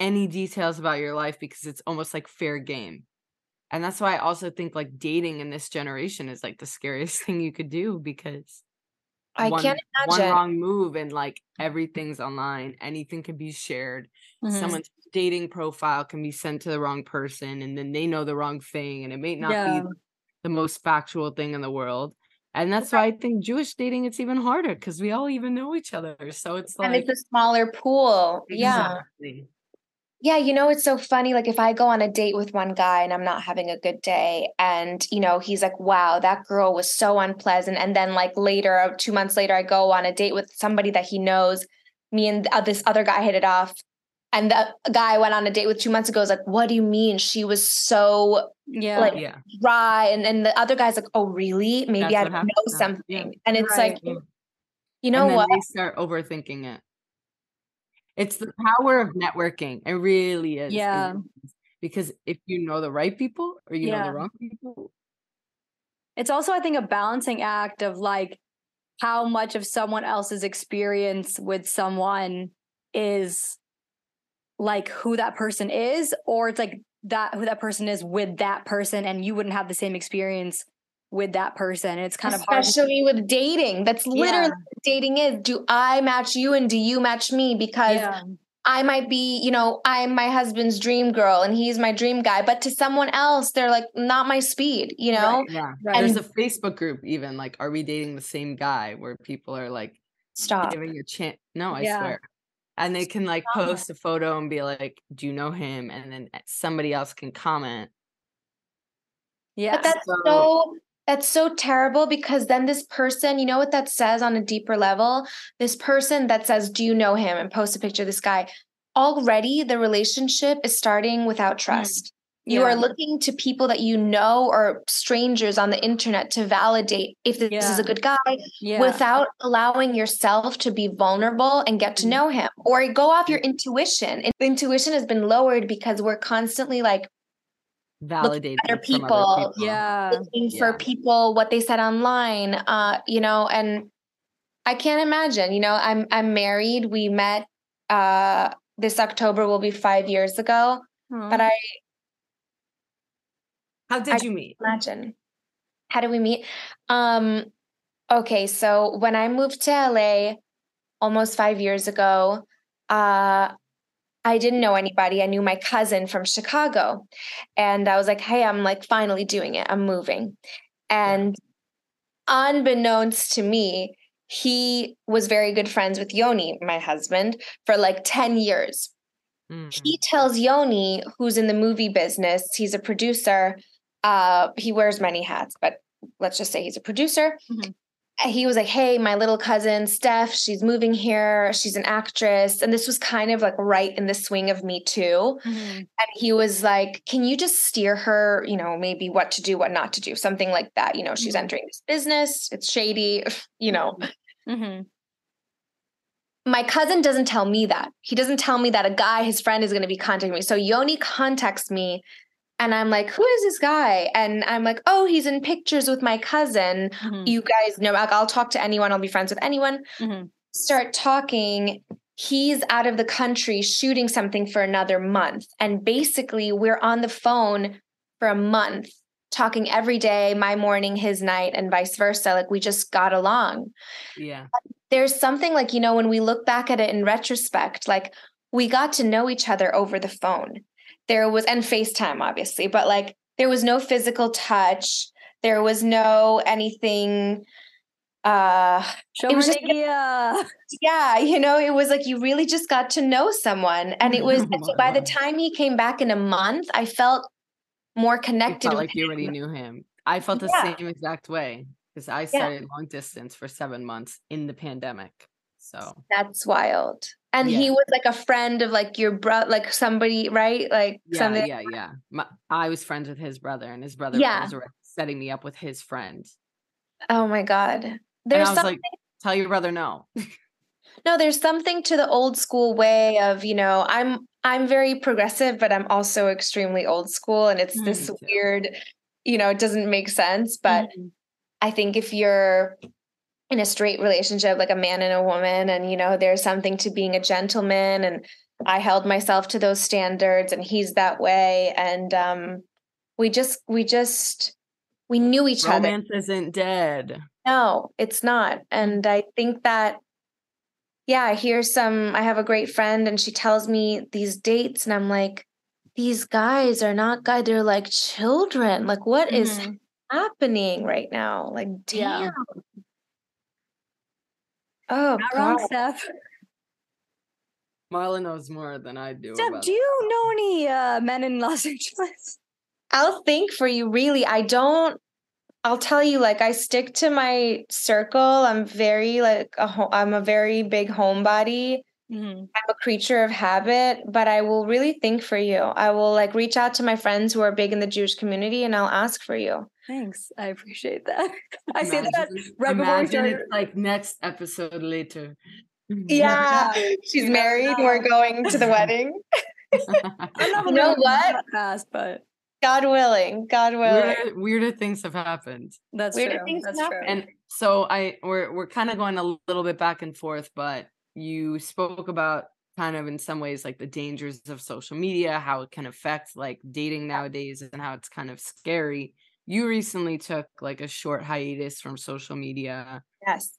any details about your life because it's almost like fair game. And that's why I also think like dating in this generation is like the scariest thing you could do because I one, can't one imagine. wrong move and like everything's online, anything can be shared. Mhm. Someone's dating profile can be sent to the wrong person and then they know the wrong thing and it may not Yeah. be the most factual thing in the world. And that's why I think Jewish dating it's even harder because we all even know each other. So it's like and it's a smaller pool. Exactly. Yeah, you know, it's so funny. Like, if I go on a date with one guy and I'm not having a good day, and, you know, he's like, wow, that girl was so unpleasant. And then, like, later, two months later, I go on a date with somebody that he knows. Me and this other guy hit it off. And the guy I went on a date with two months ago is like, what do you mean? She was so Yeah. like Yeah. dry. And, then the other guy's like, oh, really? Maybe That's I don't know something. Yeah. And it's Right. like, you know what? they start overthinking it. It's the power of networking. It really is. Yeah. really is. Because if you know the right people or you know the wrong people, it's also i think a balancing act of like how much of someone else's experience with someone is like who that person is or it's like that who that person is with that person and you wouldn't have the same experience with that person it's kind of hard especially with dating. That's literally Yeah. what dating is. Do I match you and do you match me? Because yeah. I might be, you know, I'm my husband's dream girl and he's my dream guy, but to someone else, they're like not my speed, you know? yeah. Right. There's a Facebook group even like, are we dating the same guy? Where people are like Stop. giving a chance. No, I Yeah. swear. And they can like Stop. post a photo and be like, "Do you know him?" And then somebody else can comment. yeah But that's So- so that's so terrible because then this person, you know what that says on a deeper level? This person that says, Do you know him? and post a picture of this guy. Already the relationship is starting without trust. You are looking to people that you know or strangers on the internet to validate if this is a good guy Yeah. without allowing yourself to be vulnerable and get to Mhm. know him or go off your intuition. And intuition has been lowered because we're constantly like Validated better from people. other people. yeah. looking for people what they said online uh you know and i can't imagine you know i'm i'm married we met uh this october will be five years ago but i How did I- you meet? imagine how did we meet um okay so when i moved to la almost five years ago uh i didn't know anybody i knew my cousin from chicago and i was like hey i'm like finally doing it i'm moving and unbeknownst to me he was very good friends with yoni my husband for like 10 years Mm. he tells Yoni, who's in the movie business, he's a producer. Uh, he wears many hats, but let's just say he's a producer. Mhm. He was like, "Hey, my little cousin Steph, she's moving here. She's an actress." And this was kind of like right in the swing of Me Too. Mhm. And he was like, "Can you just steer her? You know, maybe what to do, what not to do, something like that. You know, she's Mhm. entering this business. It's shady. You know." Mhm. my cousin doesn't tell me that. He doesn't tell me that a guy, his friend, is going to be contacting me. So Yoni contacts me and I'm like, who is this guy? And I'm like, oh, he's in pictures with my cousin. Mhm. You guys know, like, I'll talk to anyone, I'll be friends with anyone. Mhm. Start talking. He's out of the country shooting something for another month. And basically, we're on the phone for a month, talking every day, my morning, his night, and vice versa. Like, we just got along Yeah. there's something like you know when we look back at it in retrospect like we got to know each other over the phone there was and facetime obviously but like there was no physical touch there was no anything uh Show It was just- yeah you know it was like you really just got to know someone and it was and so by the time he came back in a month i felt more connected felt with like you already knew him. I felt the Yeah. same exact way because I started long distance for seven months in the pandemic. So that's wild and he was like a friend of like your brother like somebody right like yeah, something yeah, yeah. My, I was friends with his brother, and his brother Yeah. was setting me up with his friend. oh my god there's I was some, like, "Tell your brother no." no there's something to the old school way of you know i'm i'm very progressive but i'm also extremely old school and it's this weird you know it doesn't make sense but Mhm. i think if you're in a straight relationship like a man and a woman and you know there's something to being a gentleman and i held myself to those standards and he's that way and um we just we just we knew each other Romance isn't dead. no, it's not. And I think that, yeah, I hear some, I have a great friend and she tells me these dates, and I'm like, these guys are not guys, they're like children. Like, what is Mhm. happening right now? Like, Yeah. Damn. Oh, Not God. wrong, Steph. Marla knows more than I do. Steph, about do you know any uh, men in Los Angeles? I'll think for you, really. I don't. I'll tell you, like, I stick to my circle. I'm very, like, a ho- I'm a very big homebody. Mhm. I'm a creature of habit, but I will really think for you. I will like reach out to my friends who are big in the Jewish community and I'll ask for you. Thanks. I appreciate that. I say that right before we started. it's like next episode later. Yeah, she's You never married. We're going to the wedding. I'm not You know what? that fast, but God willing. God willing. weirder, weirder things have happened. that's Weirder true. things That's happen. true. And so I we're we're kind of going a little bit back and forth, but you spoke about kind of in some ways like the dangers of social media, how it can affect like dating nowadays and how it's kind of scary. You recently took like a short hiatus from social media. Yes.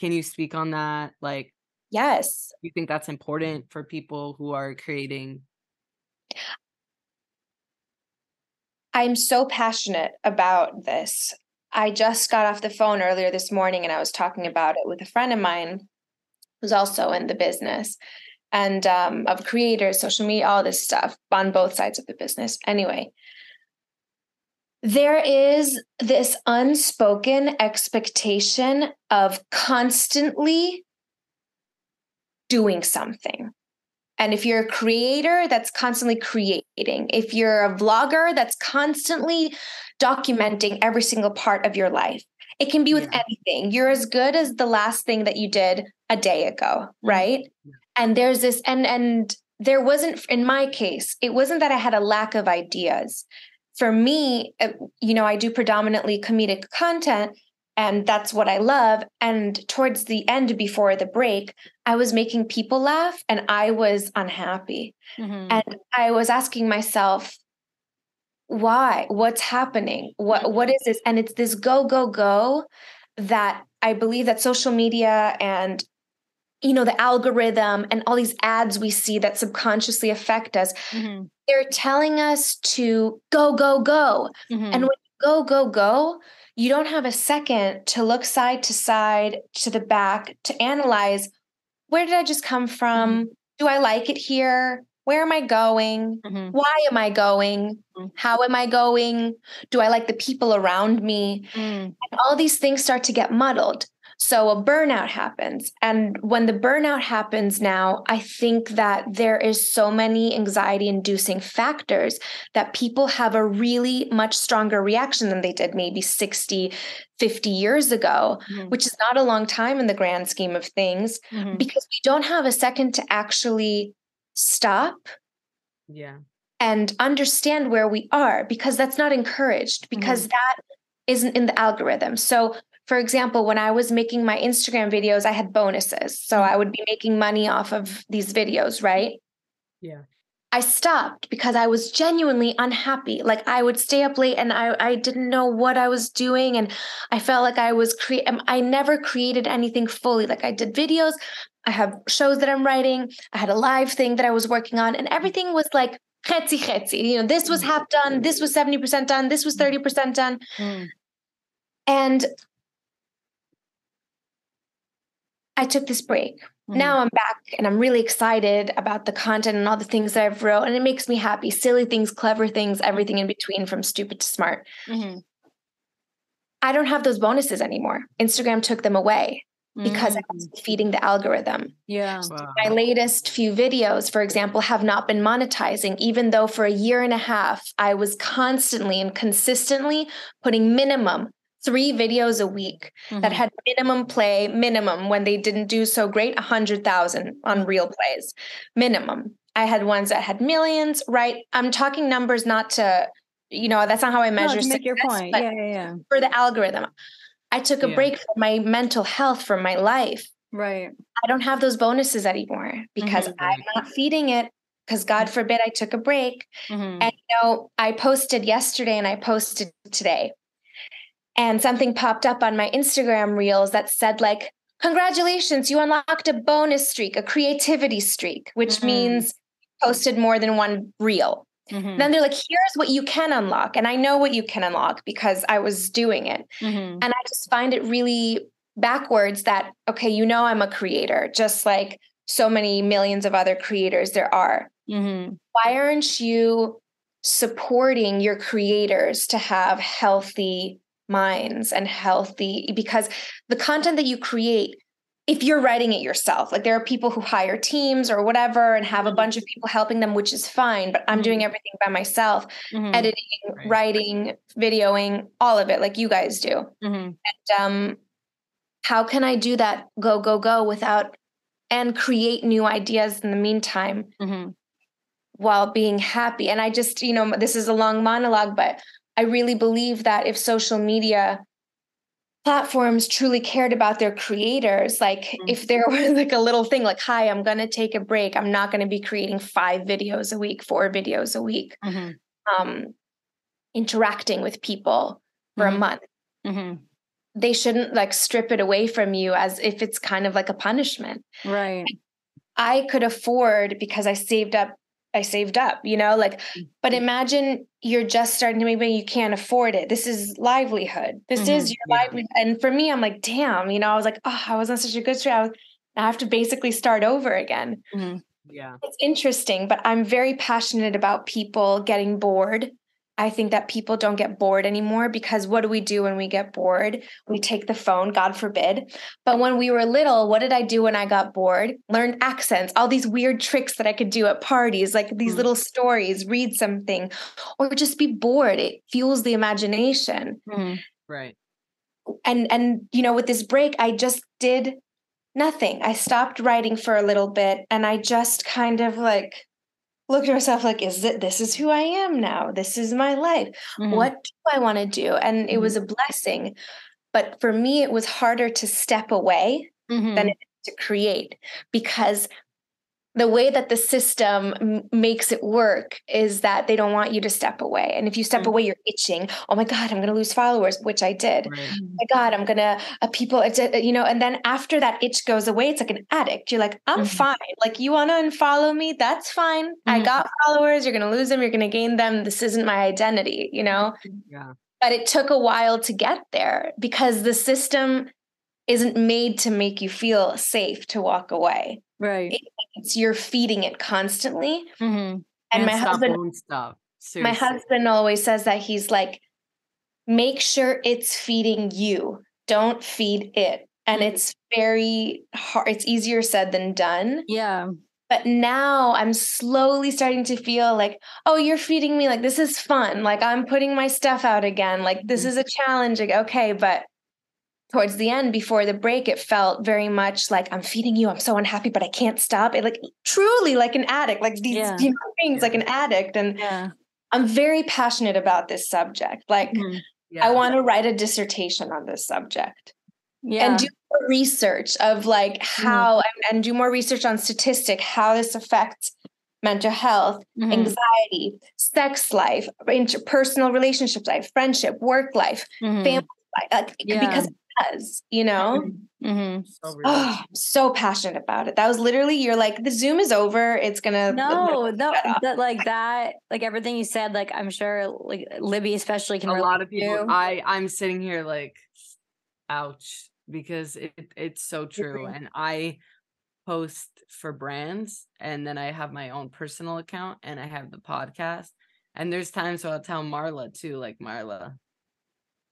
Can you speak on that? Like Yes. you think that's important for people who are creating I'm so passionate about this. I just got off the phone earlier this morning and I was talking about it with a friend of mine who's also in the business and um, of creators, social media, all this stuff on both sides of the business. Anyway, there is this unspoken expectation of constantly doing something. And if you're a creator that's constantly creating, if you're a vlogger that's constantly documenting every single part of your life, it can be with Yeah. anything. You're as good as the last thing that you did a day ago, mm-hmm. right? And there's this, and and there wasn't in my case, it wasn't that I had a lack of ideas. For me, you know, I do predominantly comedic content, and that's what I love. And towards the end, before the break, I was making people laugh, and I was unhappy. Mhm. And I was asking myself, why? What's happening? What what is this? And it's this go, go, go that I believe that social media and you know the algorithm and all these ads we see that subconsciously affect us, Mhm. They're telling us to go, go, go. Mhm. And when you go, go, go, you don't have a second to look side to side, to the back, to analyze where did I just come from? Do I like it here? Where am I going? Mhm. Why am I going? Mhm. How am I going? Do I like the people around me? Mm. And all these things start to get muddled. So a burnout happens. And when the burnout happens now, I think that there is so many anxiety inducing factors that people have a really much stronger reaction than they did maybe 60, 50 years ago, Mhm. which is not a long time in the grand scheme of things Mhm. because we don't have a second to actually stop Yeah. and understand where we are because that's not encouraged because that isn't in the algorithm. So, for example, when I was making my Instagram videos, I had bonuses. So I would be making money off of these videos, right? Yeah. I stopped because I was genuinely unhappy. Like I would stay up late and I, I didn't know what I was doing. And I felt like I was cre- um, I never created anything fully. Like I did videos, I have shows that I'm writing, I had a live thing that I was working on, and everything was like chetzi chetzi. You know, this was half done, this was 70% done, this was 30% done. Mm. And I took this break. Mhm. Now I'm back and I'm really excited about the content and all the things that I've wrote. And it makes me happy. Silly things, clever things, everything in between from stupid to smart. Mhm. I don't have those bonuses anymore. Instagram took them away because I was feeding the algorithm. yeah. Wow. My latest few videos, for example, have not been monetizing, even though for a year and a half, I was constantly and consistently putting minimum three videos a week that Mhm. had minimum play, minimum when they didn't do so great, 100,000 on reel plays, minimum. I had ones that had millions, right? I'm talking numbers not to, you know, that's not how I No, measure to make your point. Yeah, yeah, yeah. for the algorithm. I took a Yeah. break from my mental health, from my life. Right. I don't have those bonuses anymore because Mhm. I'm not feeding it. Because God forbid I took a break. Mhm. And you know, I posted yesterday and I posted today. And something popped up on my Instagram reels that said, like, congratulations, you unlocked a bonus streak, a creativity streak, which Mhm. means posted more than one reel. Mhm. Then they're like, here's what you can unlock. And I know what you can unlock because I was doing it. Mhm. And I just find it really backwards that, okay, you know, I'm a creator, just like so many millions of other creators there are. Mhm. Why aren't you supporting your creators to have healthy minds and healthy? Because the content that you create, if you're writing it yourself, like there are people who hire teams or whatever and have a bunch of people helping them, which is fine, but I'm doing everything by myself Mhm. editing, Right. writing, videoing, all of it, like you guys do Mhm. um, how can I do that go, go, go without and create new ideas in the meantime Mhm. while being happy? And I just, you know, this is a long monologue, but I really believe that if social media platforms truly cared about their creators, like Mhm. if there was like a little thing like, hi, I'm going to take a break, I'm not going to be creating five videos a week, four videos a week, Mhm. um, interacting with people for a Mhm. month Mhm. they shouldn't like strip it away from you as if it's kind of like a punishment. Right. I could afford because I saved up, I saved up, you know, like, but imagine you're just starting to maybe you can't afford it. This is livelihood. This is your Yeah. livelihood. And for me, I'm like, damn, you know, I was like, oh, I was on such a good streak. I, was, I have to basically start over again. Mhm. Yeah. It's interesting, but I'm very passionate about people getting bored I think that people don't get bored anymore because what do we do when we get bored? We take the phone, God forbid. But when we were little, what did I do when I got bored? Learned accents, all these weird tricks that I could do at parties, like these Mm. little stories, read something, or just be bored. It fuels the imagination. Mhm. Right. And and you know, with this break, I just did nothing. I stopped writing for a little bit and I just kind of like looked at myself like, is it this is who I am now? This is my life Mhm. what do I want to do? And it was a blessing. But for me, it was harder to step away Mhm. than it is to create because the way that the system m- makes it work is that they don't want you to step away. And if you step Mm. away, you're itching. Oh my God, I'm going to lose followers, which I did. Right. Oh my God, I'm going to, uh, people, it's, uh, you know, and then after that itch goes away, it's like an addict. You're like, I'm Mhm. fine. Like, you want to unfollow me? That's fine. I Mhm. got followers. You're going to lose them. You're going to gain them. This isn't my identity, you know? Yeah. but it took a while to get there because the system isn't made to make you feel safe to walk away. Right. It's you're feeding it constantly. Mhm. And Can't my husband my husband always says that he's like make sure it's feeding you. Don't feed it. And Mhm. it's very hard. It's easier said than done. Yeah. But now I'm slowly starting to feel like, oh, you're feeding me. Like, this is fun. Like, I'm putting my stuff out again. Like, this Mhm. is a challenge. Like, okay. But towards the end, before the break, it felt very much like I'm feeding you. I'm so unhappy, but I can't stop. It like truly like an addict, like these Yeah. you know, things like an addict. And Yeah. I'm very passionate about this subject. Like, Mhm. Yeah. I want to write a dissertation on this subject Yeah. and do more research of like how and, and do more research on statistic how this affects mental health Mhm. anxiety sex life interpersonal relationship life friendship work life Mhm. family life like, Yeah. because does you know? Mhm. So oh so passionate about it. That was literally you're like the zoom is over. It's gonna No, no, that like that, like everything you said, like I'm sure, like Libby especially can a lot of people to. i i'm sitting here like ouch because it it's so true and i post for brands and then i have my own personal account and i have the podcast and there's times where i'll tell marla too like marla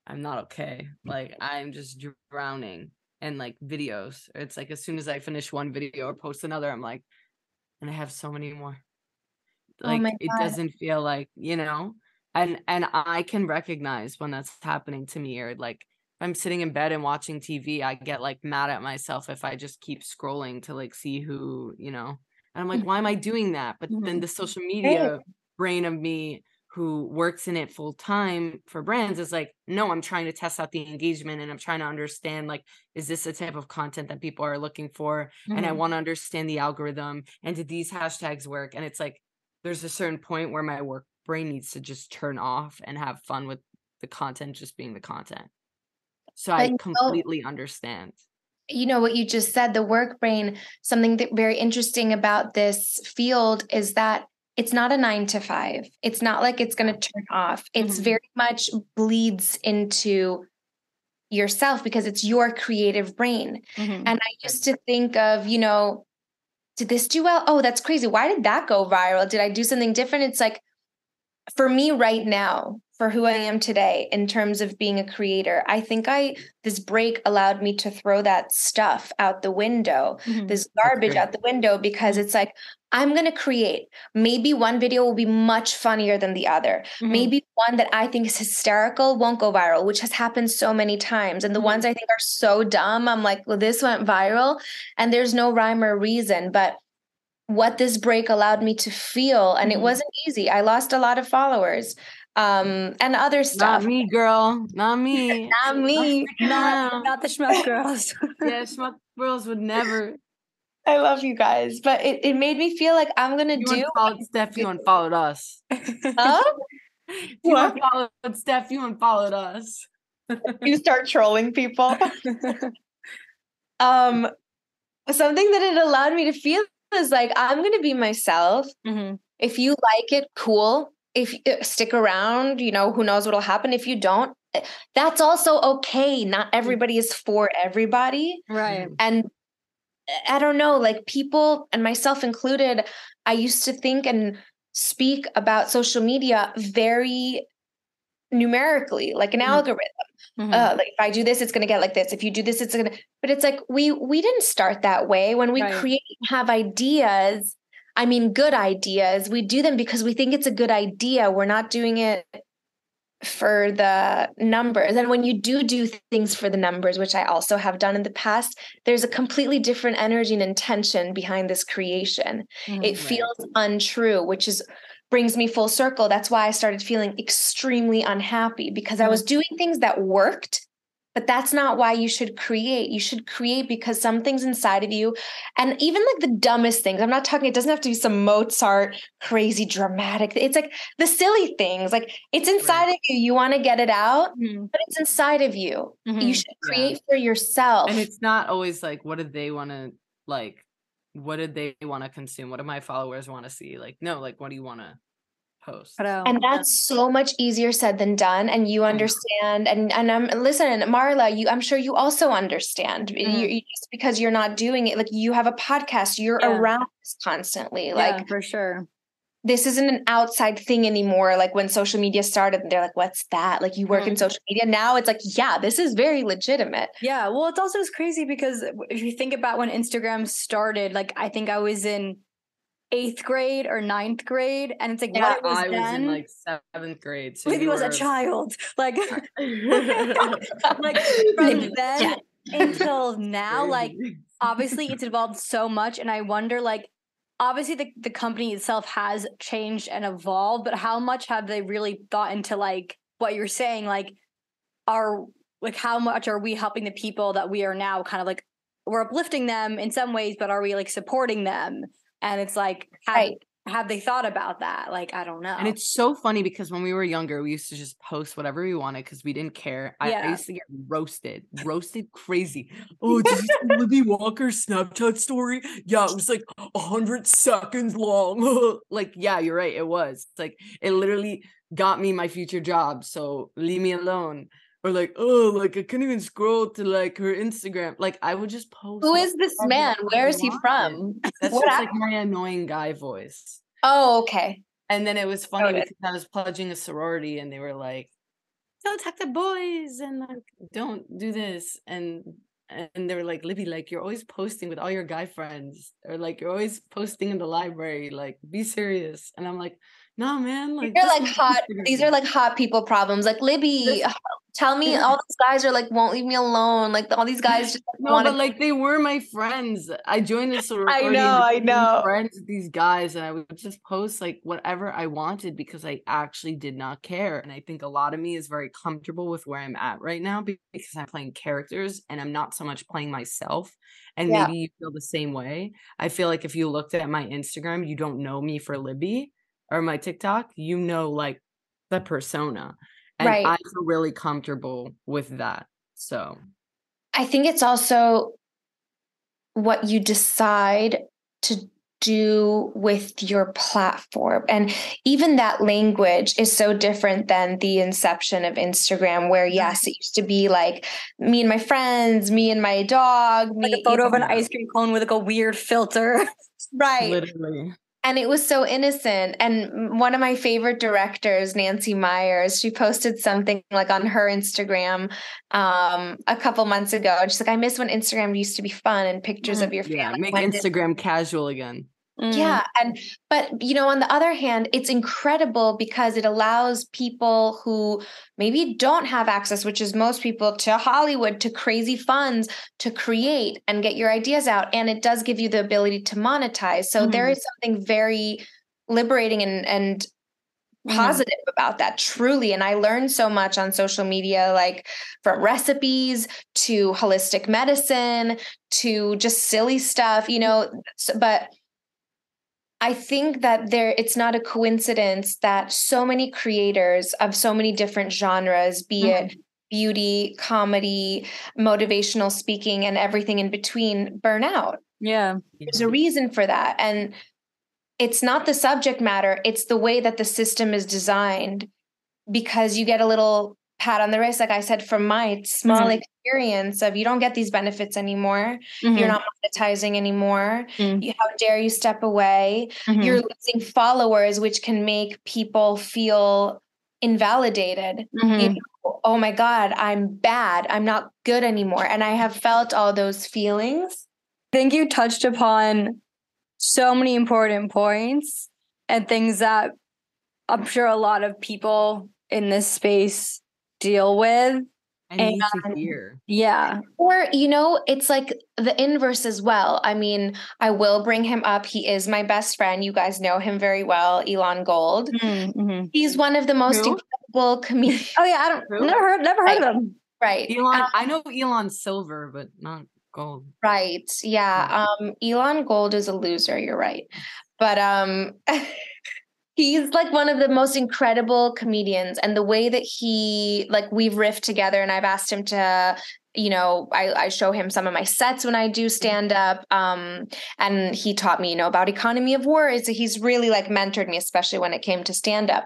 i'm not okay. Like i'm just drowning in like videos. It's like as soon as i finish one video or post another i'm like and i have so many more. Oh like my it doesn't feel like you know? And and i can recognize when that's happening to me or like if i'm sitting in bed and watching tv i get like mad at myself if i just keep scrolling to like see who you know? And i'm like why am i doing that? But then Mhm. the social media brain of me who works in it full time for brands is like no i'm trying to test out the engagement and i'm trying to understand like is this the type of content that people are looking for and i Mhm. want to understand the algorithm and did these hashtags work? And it's like there's a certain point where my work brain needs to just turn off and have fun with the content just being the content. So But i you know- completely understand. You know what you just said the work brain something that very interesting about this field is that it's not a 9 to 5 it's not like it's going to turn off. It's Mhm. very much bleeds into yourself because it's your creative brain. Mhm. and i used to think of you know did this do well? Oh that's crazy. Why did that go viral? Did i do something different? It's like for me right now for who i am today in terms of being a creator i think i this break allowed me to throw that stuff out the window Mhm. this garbage out the window because it's like i'm going to create maybe one video will be much funnier than the other Mhm. maybe one that i think is hysterical won't go viral which has happened so many times and the Mhm. ones i think are so dumb i'm like well this went viral and there's no rhyme or reason but what this break allowed me to feel and it Mhm. wasn't easy i lost a lot of followers um and other stuff. not me girl not me not me not, not the schmuck girls. yeah schmuck girls would never i love you guys but it, it made me feel like i'm gonna you do unfollowed steph you unfollowed us huh? you What? unfollowed steph you unfollowed us you start trolling people um something that it allowed me to feel is like i'm gonna be myself. Mhm. if you like it cool. If you uh, stick around you know who knows what'll happen. If you don't eh, that's also okay. Not everybody is for everybody. Right. and eh, i don't know like people and myself included i used to think and speak about social media very numerically, like an Mhm. algorithm. Mhm. Uh, like if I do this, it's gonna get like this. If you do this, it's gonna. But it's like we we didn't start that way. When we Right. create have ideas, I mean, good ideas, we do them because we think it's a good idea. We're not doing it for the numbers. And when you do do things for the numbers, which I also have done in the past, there's a completely different energy and intention behind this creation. Mhm. It feels untrue, which is brings me full circle. That's why I started feeling extremely unhappy because I was doing things that worked, but that's not why you should create. You should create because some things inside of you, and even like the dumbest things, I'm not talking, it doesn't have to be some Mozart crazy dramatic. It's like the silly things, like it's inside of you. You want to get it out, Mhm. but it's inside of you. You Mhm. should Yeah. create for yourself. and it's not always like what did they want to like what did they want to consume what do my followers want to see like no like what do you want to post and that's so much easier said than done and you understand and and i'm listen marla you i'm sure you also understand you, Mhm. you- just because you're not doing it like you have a podcast you're Yeah. around this constantly yeah, like for sure. this isn't an outside thing anymore like when social media started they're like what's that like you work in Mhm. social media now it's like yeah this is very legitimate Yeah, well, it's also just crazy because if you think about when Instagram started, like I think I was in eighth grade or ninth grade, and it's like Yeah, what it was i was in like seventh grade so Libby you was a child, like like from then until now, like obviously it's evolved so much and i wonder like obviously the, the company itself has changed and evolved but how much have they really thought into like what you're saying? Like are like how much are we helping the people that we are now kind of like we're uplifting them in some ways but are we like supporting them and it's like have, Right. have they thought about that like i don't know And it's so funny because when we were younger, we used to just post whatever we wanted because we didn't care. I, I used to get roasted, roasted crazy. Oh, did you see Libby Walker's Snapchat story? Yeah, it was like a hundred seconds long. like, yeah, you're right. It was. It's like it literally got me my future job. So leave me alone. Or like, oh, like I couldn't even scroll to like her Instagram. Like I would just post. who is this man where is he from That's What just like my annoying guy voice. oh okay And then it was funny Noted. because I was pledging a sorority and they were like, don't talk to boys and like don't do this. And and they were like, Libby, like you're always posting with all your guy friends, or like you're always posting in the library, like be serious. And I'm like, no, man, like They're like hot. These are like hot people problems. Like Libby, This- tell me, all these guys are like won't leave me alone. Like all these guys just No, want but like they were my friends. I joined the sorority. and know, I know. Friends with these guys, and I would just post like whatever I wanted because I actually did not care. And I think a lot of me is very comfortable with where I'm at right now because I'm playing characters and I'm not so much playing myself. And Yeah. maybe you feel the same way. I feel like if you looked at my Instagram, you don't know me for Libby or my TikTok, you know like the persona. And Right. I feel really comfortable with that. So I think it's also what you decide to do with your platform. And even that language is so different than the inception of Instagram, where, mm-hmm. yes, it used to be like me and my friends, me and my dog, like me, a photo of an ice cream cone with like a weird filter right. literally. And it was so innocent. And one of my favorite directors nancy meyers she posted something like on her instagram um a couple months ago. And she's like i miss when instagram used to be fun and pictures of your family Yeah, make When did- Instagram casual again. Mm. yeah and but you know on the other hand it's incredible because it allows people who maybe don't have access which is most people to hollywood to crazy funds to create and get your ideas out and it does give you the ability to monetize so there Mhm. is something very liberating and and Mhm. positive about that truly and i learned so much on social media like from recipes to holistic medicine to just silly stuff you know but I think that there it's not a coincidence that so many creators of so many different genres, be it mm-hmm. beauty, comedy, motivational speaking, and everything in between, burn out. yeah There's a reason for that. And it's not the subject matter, it's the way that the system is designed because you get a little pat on the wrist, like I said, from my small Mhm. experience of you don't get these benefits anymore. Mhm. You're not monetizing anymore. Mm. You, how dare you step away? You're losing followers, which can make people feel invalidated. You know, oh my God, I'm bad. I'm not good anymore. And I have felt all those feelings. I think you touched upon so many important points and things that I'm sure a lot of people in this space deal with. I need to hear. Yeah. Or, you know, it's like the inverse as well. I mean, I will bring him up. He is my best friend. You guys know him very well, Elon Gold. Mhm. He's one of the most Who? incredible comedians. Oh yeah, I don't Who? never heard never heard of him. Right. Elon, Um, I know Elon Silver, but not gold. Right. Yeah. Um Elon Gold is a loser, you're right. But um he's like one of the most incredible comedians and the way that he like we've riffed together and I've asked him to you know I, I show him some of my sets when I do stand up um and he taught me you know about economy of words. He's really like mentored me especially when it came to stand up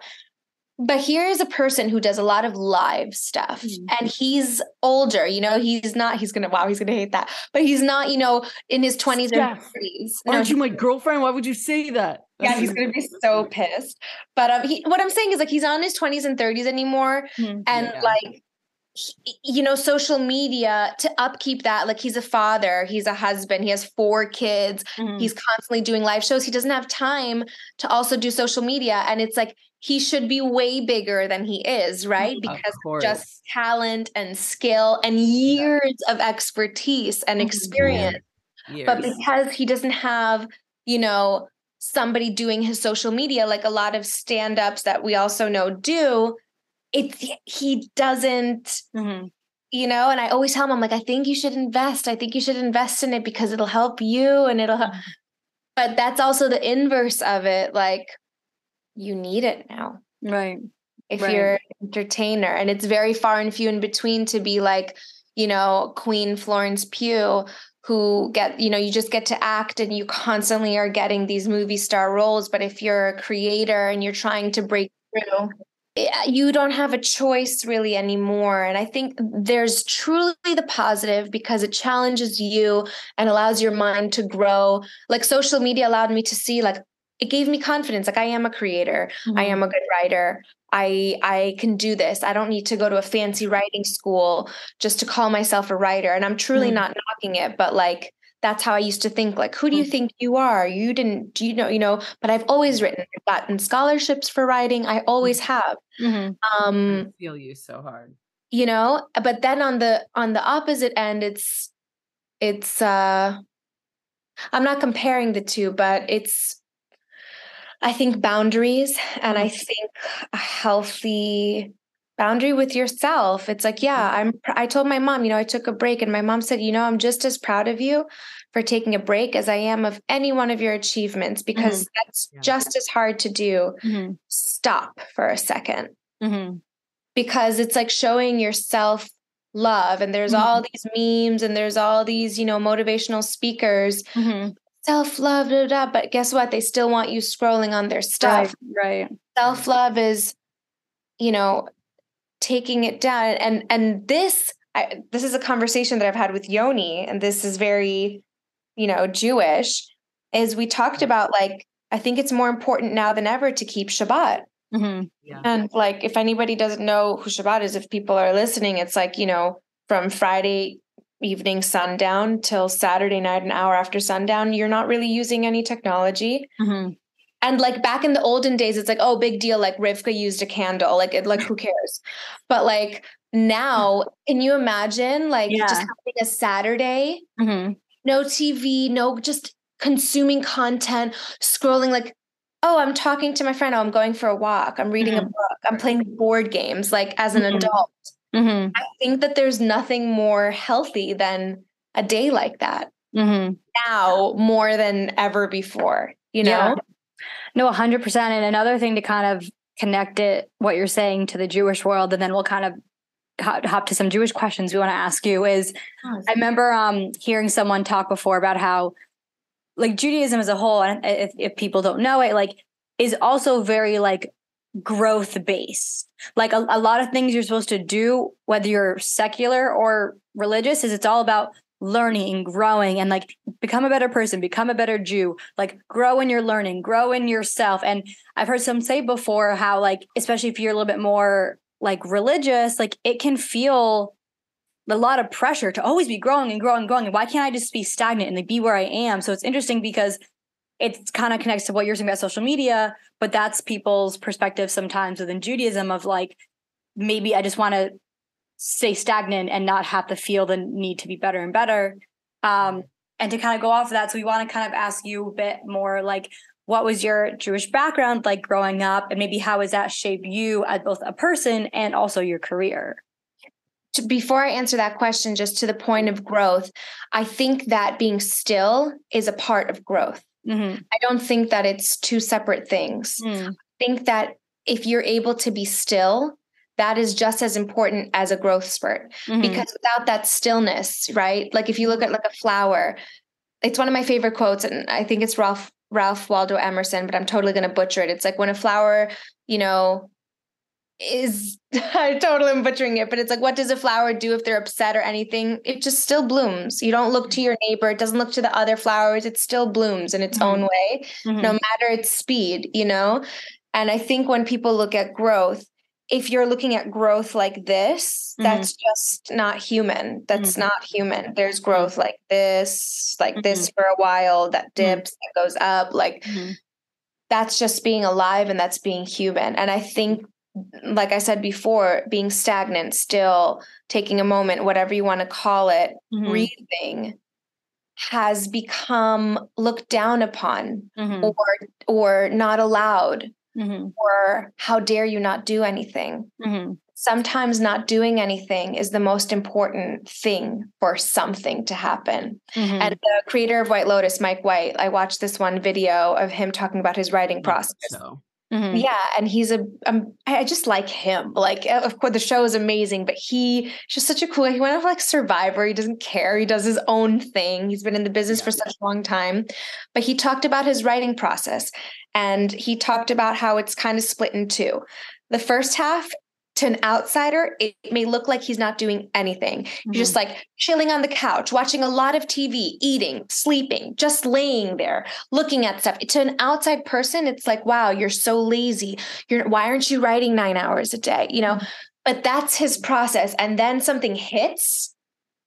but here is a person who does a lot of live stuff Mhm. and he's older you know he's not he's gonna wow he's gonna hate that but he's not you know in his 20s or 30s Aren't No, you my girlfriend? Why would you say that? Yeah, he's gonna be so pissed. But um, he, what I'm saying is like he's on his 20s and 30s anymore, Mhm. and Yeah. like he- you know, social media to upkeep that. Like he's a father, he's a husband, he has four kids, Mhm. he's constantly doing live shows. He doesn't have time to also do social media, and it's like he should be way bigger than he is, right? Of Because just talent and skill and years of expertise and Mhm. experience Years. but because he doesn't have you know somebody doing his social media like a lot of stand-ups that we also know do it's he doesn't Mhm. you know and i always tell him i'm like i think you should invest i think you should invest in it because it'll help you and it'll help but that's also the inverse of it like you need it now Right. if Right. you're an entertainer and it's very far and few in between to be like you know queen florence pugh who get you know you just get to act and you constantly are getting these movie star roles. But if you're a creator and you're trying to break through eh, you don't have a choice really anymore. And i think there's truly the positive because it challenges you and allows your mind to grow. Like social media allowed me to see like it gave me confidence like i am a creator I Mhm. am a good writer. I I can do this. I don't need to go to a fancy writing school just to call myself a writer. And I'm truly Mm. not knocking it, but like that's how I used to think. Like, who do you Mm. think you are? You didn't, do you know, you know, but I've always written, I've gotten scholarships for writing. I always have. Mhm. Um, I feel you so hard. you know, but then on the on the opposite end, it's it's uh I'm not comparing the two, but it's I think boundaries and I mm. think a healthy boundary with yourself. It's like, yeah, mm. I'm I told my mom, you know, I took a break and my mom said, you know, I'm just as proud of you for taking a break as I am of any one of your achievements because mm-hmm. that's Yeah. just as hard to do. Mhm. Stop for a second Mhm. because it's like showing yourself love and there's all mm-hmm. these memes and there's all these you know motivational speakers mm-hmm. Self-love da, da, da, but guess what they still want you scrolling on their stuff Right. Right. self-love is you know taking it down and and this I, this is a conversation that i've had with yoni and this is very you know jewish is we talked about like i think it's more important now than ever to keep shabbat Mhm. Yeah. and like, if anybody doesn't know who Shabbat is, if people are listening, it's like, you know, from Friday evening sundown till Saturday night, an hour after sundown, you're not really using any technology. Mhm. And like back in the olden days, it's like, oh, big deal. Like Rivka used a candle. Like, it, like who cares? But like now, can you imagine like just having a Saturday, Mhm. no TV, no just consuming content, scrolling like, oh, I'm talking to my friend. Oh, I'm going for a walk. I'm reading a Mhm. book. I'm playing board games like as an Mhm. adult. Mhm. I think that there's nothing more healthy than a day like that Mhm. now more than ever before, you know? Yeah. No, 100%. And another thing to kind of connect it, what you're saying to the Jewish world, and then we'll kind of hop, to some Jewish questions we want to ask you is I remember um, hearing someone talk before about how, like, Judaism as a whole, and if, if people don't know it, like, is also very like growth based. Like, a, a lot of things you're supposed to do, whether you're secular or religious, is it's all about learning and growing and like become a better person, become a better Jew, like grow in your learning, grow in yourself. And I've heard some say before how like especially if you're a little bit more like religious, like it can feel a lot of pressure to always be growing and growing and growing. And why can't I just be stagnant and like be where I am? So it's interesting because it kind of connects to what you're saying about social media, but that's people's perspective sometimes within Judaism of like, maybe I just want to stay stagnant and not have to feel the need to be better and better. Um, and to kind of go off of that, so we want to kind of ask you a bit more like, what was your Jewish background like growing up, and maybe how has that shaped you as both a person and also your career? before I answer that question, just to the point of growth, I think that being still is a part of growth. Mm-hmm. I don't think that it's two separate things. Mm. I think that if you're able to be still, that is just as important as a growth spurt Mhm. because without that stillness, right? Like if you look at like a flower, it's one of my favorite quotes, and I think it's Ralph Ralph Waldo Emerson, but I'm totally gonna butcher it. It's like when a flower, you know, is I totally am butchering it, but it's like what does a flower do if they're upset or anything? It just still blooms. You don't look to your neighbor, it doesn't look to the other flowers, it still blooms in its own way Mhm. no matter its speed, you know? And I think when people look at growth, if you're looking at growth like this, Mhm. that's just not human. That's Mhm. not human. There's growth like this, like this for a while, that dips, that goes up. Like that's just being alive and that's being human. And I think, like I said before, being stagnant, still taking a moment, whatever you want to call it, Mhm. breathing has become looked down upon Mhm. or or not allowed Mhm. or how dare you not do anything Mhm. sometimes not doing anything is the most important thing for something to happen Mhm. and the creator of white lotus mike white i watched this one video of him talking about his writing process So Mhm. yeah and he's a um, i just like him like uh, of course the show is amazing but he's just such a cool he went off like survivor he doesn't care he does his own thing he's been in the business for such a long time but he talked about his writing process and he talked about how it's kind of split in two the first half to an outsider it may look like he's not doing anything Mm-hmm. You're just like chilling on the couch, watching a lot of TV, eating, sleeping, just laying there, looking at stuff. To an outside person, it's like, wow, you're so lazy. You're why aren't you writing nine hours a day? You know, but that's his process. And then something hits,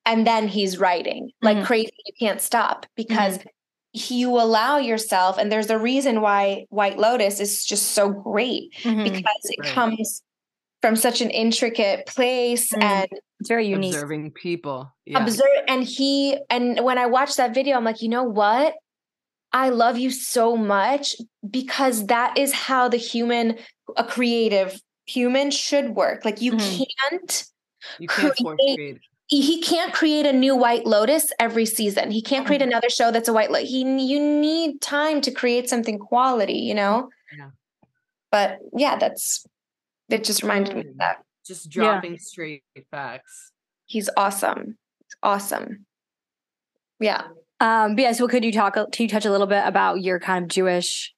and then he's writing like Mhm. crazy. You can't stop because you allow yourself, and there's a reason why White Lotus is just so great Mhm. because it Right. comes from such an intricate place Mm. and It's very unique. observing people. Yeah. observe and he and when i watched that video i'm like you know what i love you so much because that is how the human a creative human should work like you Mhm. can't you can't force create- create. he he can't create a new white lotus every season he can't create another show that's a white lotus he you need time to create something quality you know Yeah. but yeah that's it just reminded me of that Just Yeah. dropping straight facts. he's awesome awesome yeah Um, but yeah, so could you talk, can you touch a little bit about your kind of Jewish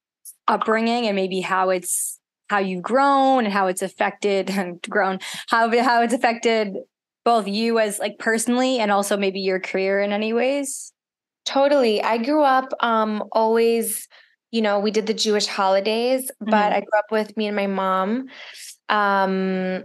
upbringing and maybe how it's, how you've grown and how it's affected and grown, how, how it's affected both you as like personally and also maybe your career in any ways? Totally. I grew up um always, you know, we did the Jewish holidays, but Mhm. I grew up with me and my mom. Um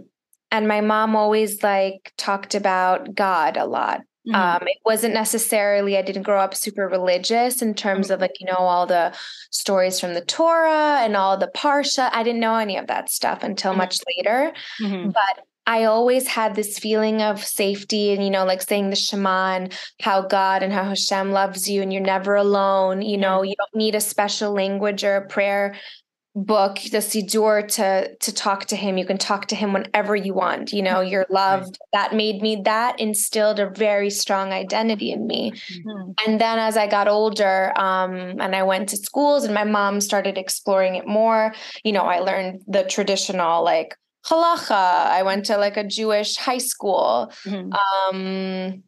and my mom always like talked about God a lot. Mhm. Um it wasn't necessarily I didn't grow up super religious in terms of like, you know, all the stories from the Torah and all the Parsha. I didn't know any of that stuff until Mhm. much later Mhm. but I always had this feeling of safety and, you know, like saying the Shema and how God and how Hashem loves you and you're never alone. You know, you don't need a special language or a prayer book, the Siddur to to talk to him. You can talk to him whenever you want. You know, you're loved. That made me that instilled a very strong identity in me. Mhm. And then as I got older, um, and I went to schools and my mom started exploring it more, you know, I learned the traditional like halacha. I went to like a Jewish high school. Mhm. Um,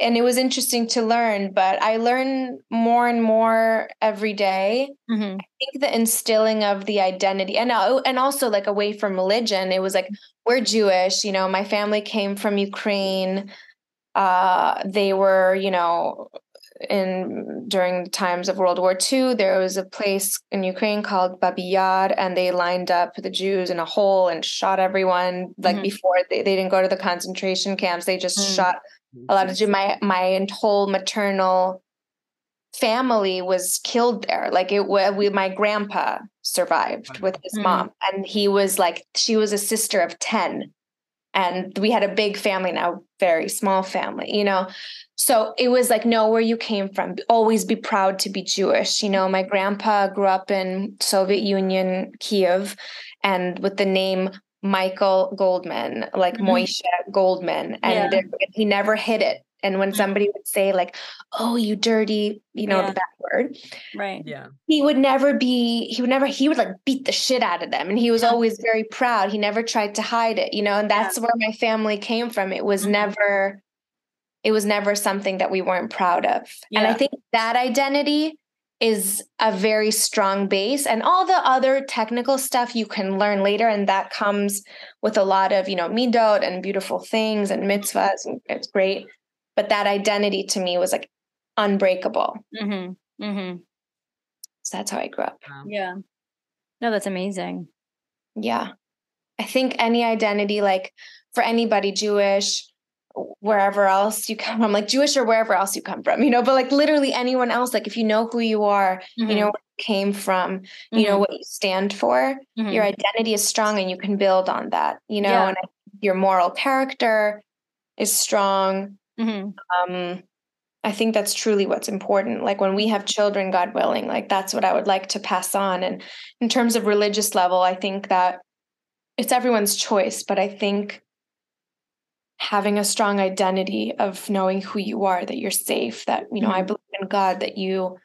and it was interesting to learn, but I learn more and more every day. Mhm. I think the instilling of the identity and uh, and also like away from religion, it was like we're Jewish, you know, my family came from Ukraine. uh, they were, you know, in during the times of World War II, there was a place in Ukraine called Babi Yar, and they lined up the Jews in a hole and shot everyone. Like Mhm. before, they, they didn't go to the concentration camps; they just Mm. shot a lot of My my whole maternal family was killed there. Like it was, we, my grandpa survived with his Mm. mom, and he was like, she was a sister of ten, and we had a big family now, very small family, you know. So it was like, know where you came from. Always be proud to be Jewish. You know, my grandpa grew up in Soviet Union, Kiev, and with the name Michael Goldman, like Mhm. Moishe Goldman, and Yeah. he never hid it. And when Mhm. somebody would say like, "Oh, you dirty," you know, Yeah. the bad word, Right. Yeah. he would never be he would never he would like beat the shit out of them and he was Yeah. always very proud he never tried to hide it you know and Yeah. that's where my family came from it was Mhm. never it was never something that we weren't proud of and i think that identity is a very strong base and all the other technical stuff you can learn later and that comes with a lot of you know midot and beautiful things and mitzvahs and it's great but that identity to me was like unbreakable Mm-hmm. Mm-hmm. so that's how i grew up Yeah. No, that's amazing. Yeah. I think any identity, like for anybody Jewish, wherever else you come from, like Jewish or wherever else you come from, you know, but like literally anyone else, like if you know who you are, you know where you came from, you know what you stand for, Mhm. your identity is strong and you can build on that, you know, Yeah. and I think your moral character is strong. Mhm. Um, I think that's truly what's important. Like when we have children, God willing, like that's what I would like to pass on. And in terms of religious level, I think that it's everyone's choice, but I think having a strong identity of knowing who you are, that you're safe, that you know, I Mhm. believe in God, that you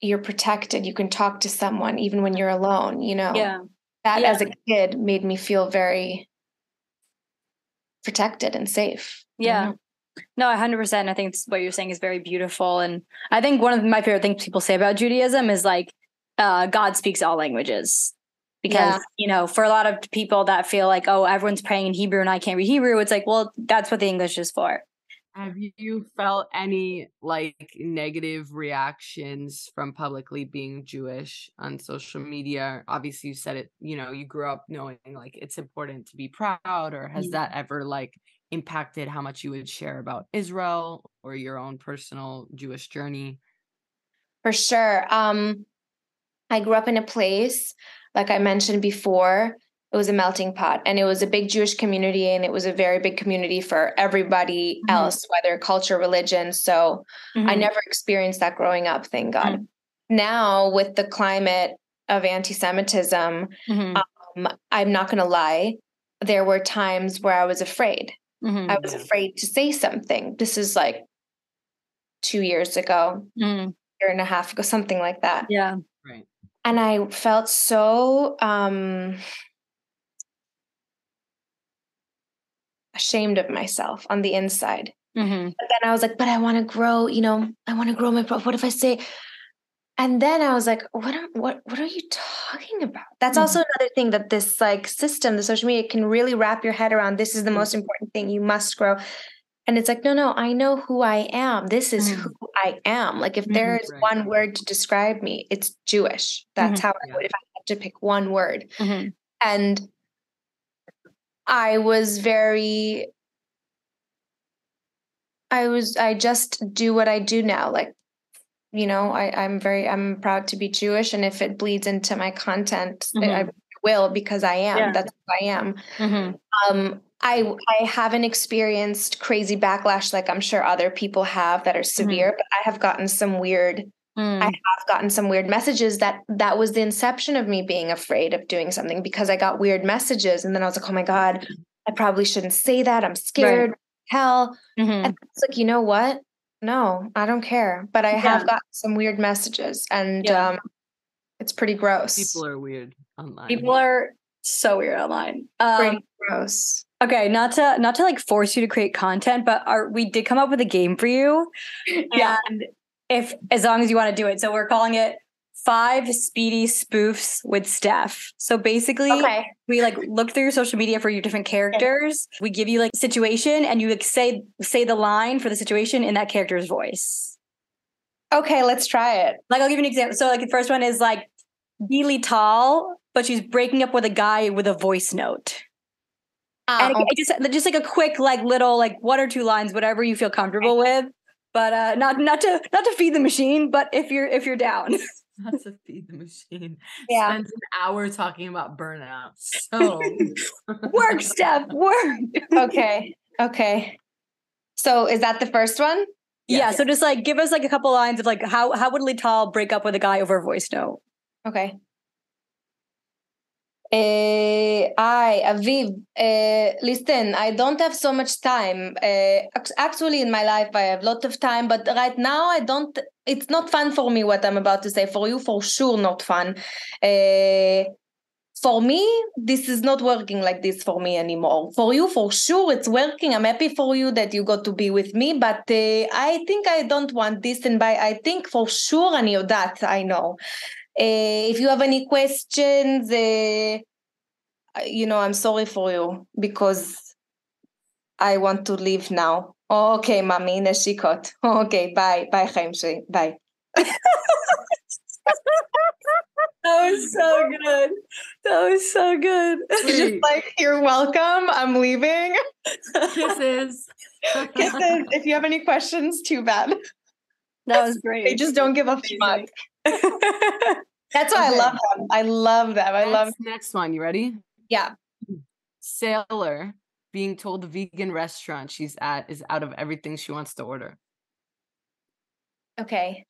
you're protected, you can talk to someone even when you're alone, you know. Yeah. That Yeah. as a kid made me feel very protected and safe. I Yeah. know. No, 100%. I think what you're saying is very beautiful. And I think one of my favorite things people say about Judaism is like, uh, God speaks all languages. Because, Yeah. you know, for a lot of people that feel like, oh, everyone's praying in Hebrew and I can't read Hebrew, it's like, well, that's what the English is for. Have you felt any like negative reactions from publicly being Jewish on social media? Obviously, you said it, you know, you grew up knowing like it's important to be proud, or has that ever like impacted how much you would share about Israel or your own personal Jewish journey? For sure. Um, I grew up in a place, like I mentioned before, it was a melting pot and it was a big Jewish community and it was a very big community for everybody Mhm. else, whether culture, religion. So I Mhm. never experienced that growing up, thank God. Now, with the climate of anti Semitism, Mhm. um, I'm not going to lie, there were times where I was afraid. Mhm. I was afraid to say something. This is like two years ago, Mhm. year and a half ago, something like that. Yeah. And I felt so um ashamed of myself on the inside. Mhm. But then I was like, but I want to grow, you know, I want to grow my pro what if I say and then I was like, what am, what what are you talking about? That's also another thing that this like system, the social media can really wrap your head around. This is the most important thing. You must grow. And it's like, no, no, I know who I am. This is Mhm. who I am. Like if there is Right. one word to describe me, it's Jewish. That's how I would if I had to pick one word. Mhm. And I was very I was I just do what I do now. Like, you know, I, I'm very I'm proud to be Jewish. And if it bleeds into my content, I- I. will because I am. Yeah. That's who I am. Mhm. Um, I I haven't experienced crazy backlash like I'm sure other people have that are severe, but I have gotten some weird Mhm. I have gotten some weird messages that that was the inception of me being afraid of doing something because I got weird messages and then I was like, oh my God, I probably shouldn't say that. I'm scared. Hell. Mhm. And it's like, you know what? No, I don't care. But I have got some weird messages and Yeah. um it's pretty gross. People are weird online. People are so weird online. Um, pretty gross. Okay, not to not to like force you to create content, but our, we did come up with a game for you. Yeah. And if as long as you want to do it. So we're calling it five speedy spoofs with Steph. So basically, Okay. we like look through your social media for your different characters. We give you like situation, and you like say say the line for the situation in that character's voice. Okay, let's try it. Like I'll give you an example. So like the first one is like Lital, but she's breaking up with a guy with a voice note. Ah, and it, it just just like a quick like little like one or two lines, whatever you feel comfortable with. But uh not not to not to feed the machine, but if you're if you're down. Not to feed the machine. Yeah. Spends an hour talking about burnout. So work, Steph, work. okay. Okay. So is that the first one? Yeah, so just like give us like a couple lines of like how how would Lital break up with a guy over a voice note? Okay. Uh, I, Aviv, uh, listen, I don't have so much time. Uh, actually, in my life, I have a lot of time, but right now, I don't, it's not fun for me what I'm about to say. For you, for sure, not fun. Uh, for me, this is not working like this for me anymore. For you, for sure, it's working. I'm happy for you that you got to be with me, but uh, I think I don't want this. And by I think for sure, know that I know. Uh, if you have any questions, uh, you know, I'm sorry for you because I want to leave now. Oh, okay, mommy, neshikot. Oh, okay, bye, bye, Chaim shלי. bye. That was so good. That was so good. Just like, you're welcome. I'm leaving. kisses. Kisses. if you have any questions, too bad. That was great. They just don't give a fuck. That's why I love them. I love them. I love. Next- next one. You ready? Yeah. Sailor being told the vegan restaurant she's at is out of everything she wants to order. Okay.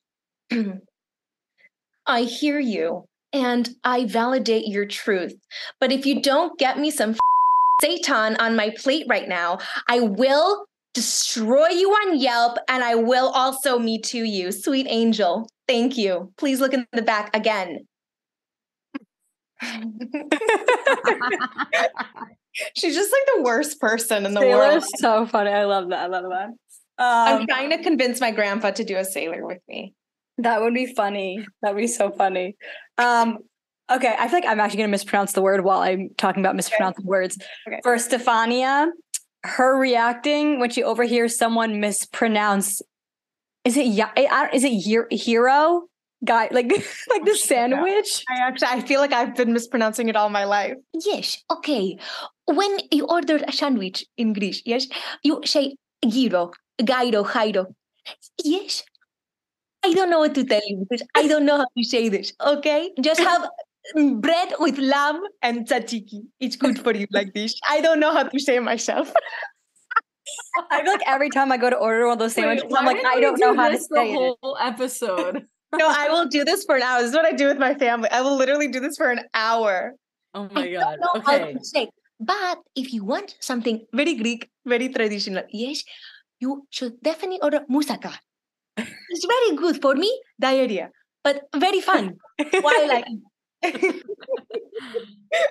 I hear you and I validate your truth. But if you don't get me some seitan on my plate right now, I will destroy you on Yelp and I will also me too you. Sweet angel. Thank you. Please look in the back again. She's just like the worst person in the world. Sailor's so funny. I love that. I love that. I'm Um, trying to convince my grandpa to do a sailor with me. that would be funny. That would be so funny. Um, okay, I feel like I'm actually going to mispronounce the word while I'm talking about mispronouncing words. Okay. For Stefania, her reacting when she overhears someone mispronounce, is it ya- eh, is it Ye- hero guy like like the oh, sandwich? I actually I feel like I've been mispronouncing it all my life. Yes, okay. When you order a sandwich in Greece, yes, you say gyro, gyro, gyro. Yes. I don't know what to tell you because I don't know how to say this, okay? Just have bread with lamb and tzatziki. It's good for you like this. I don't know how to say it myself. I feel like every time I go to order one of those sandwiches, Wait, I'm like, I don't do know how to this say the it. whole episode. No, I will do this for an hour. This is what I do with my family. I will literally do this for an hour. Oh my I god. don't know how Okay. to say. But if you want something very Greek, very traditional, yes, you should definitely order moussaka. It's very good for me, diarrhea, but very fun. While I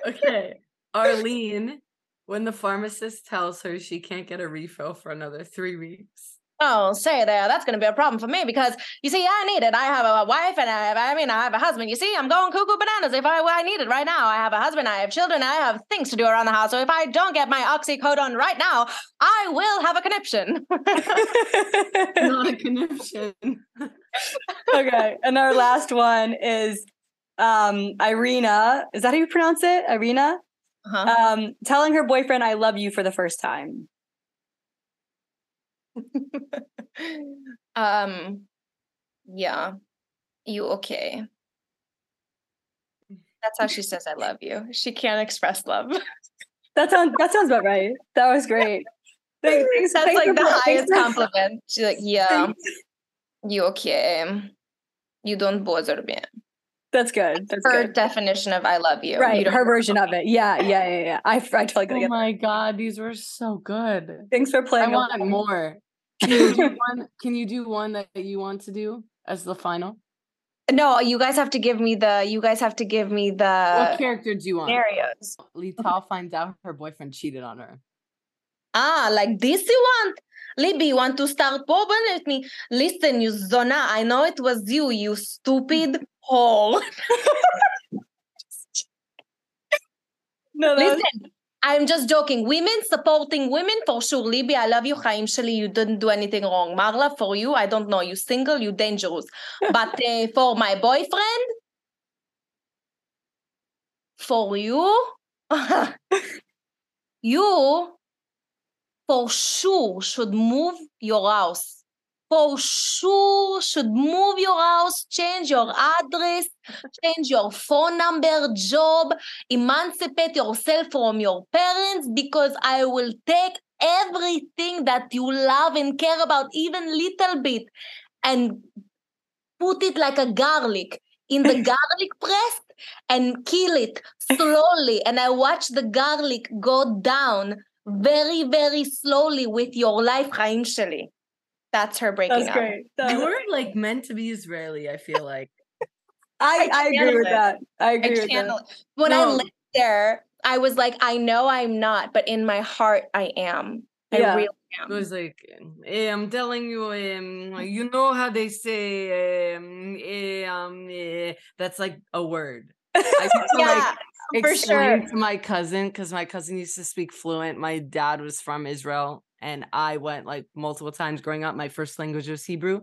okay. Arlene, when the pharmacist tells her she can't get a refill for another three weeks. Oh, say there, that's going to be a problem for me because you see, I need it. I have a wife and I have, I mean, I have a husband. You see, I'm going cuckoo bananas if I, I need it right now. I have a husband, I have children, I have things to do around the house. So if I don't get my oxycodone right now, I will have a conniption. Not a conniption. okay, and our last one is um Irina. Is that how you pronounce it? Irina? Uh-huh. Um, telling her boyfriend I love you for the first time. um, yeah, you okay? That's how she says I love you. She can't express love. That sounds that sounds about right. That was great. Thanks, thanks, That's thanks like the thanks highest compliment. She's like, yeah, you okay? You don't bother me. That's good. That's Her good. definition of I love you. Right, You her version of it. Yeah, yeah, yeah, yeah. I, I totally Oh get that. my god, these were so good. Thanks for playing. I want along. more. Can you do one? Can you do one that you want to do as the final? No, you guys have to give me the. You guys have to give me the. what character do you want? scenarios. Lital finds out her boyfriend cheated on her. Ah, like this you want? Libby, you want to start problem with me? Listen, you Zona, I know it was you, you stupid hole. No, that was- I'm just joking. Women supporting women for sure. Libby, I love you, Chaim Shali. You didn't do anything wrong. Marla, for you, I don't know. You single, you dangerous. But uh, for my boyfriend, for you, you for sure should move your house. For sure should move your house, change your address, change your phone number, job, emancipate yourself from your parents because I will take everything that you love and care about, even little bit, and put it like a garlic in the garlic press and kill it slowly. And I watch the garlic go down very, very slowly with your life, Shali. That's her breaking That's up. great. That You was- were like meant to be Israeli, I feel like. I, I I agree channeled with it. that. I I agree with that. channel when I No. lived there, I was like, I know I'm not, but in my heart, I am. I Yeah. really It was like, eh, I'm telling you, um, you know how they say, um, eh, um, eh, that's like a word. I used to, like, for explain sure. to my cousin because my cousin used to speak fluent. My dad was from Israel, and I went like multiple times growing up. My first language was Hebrew,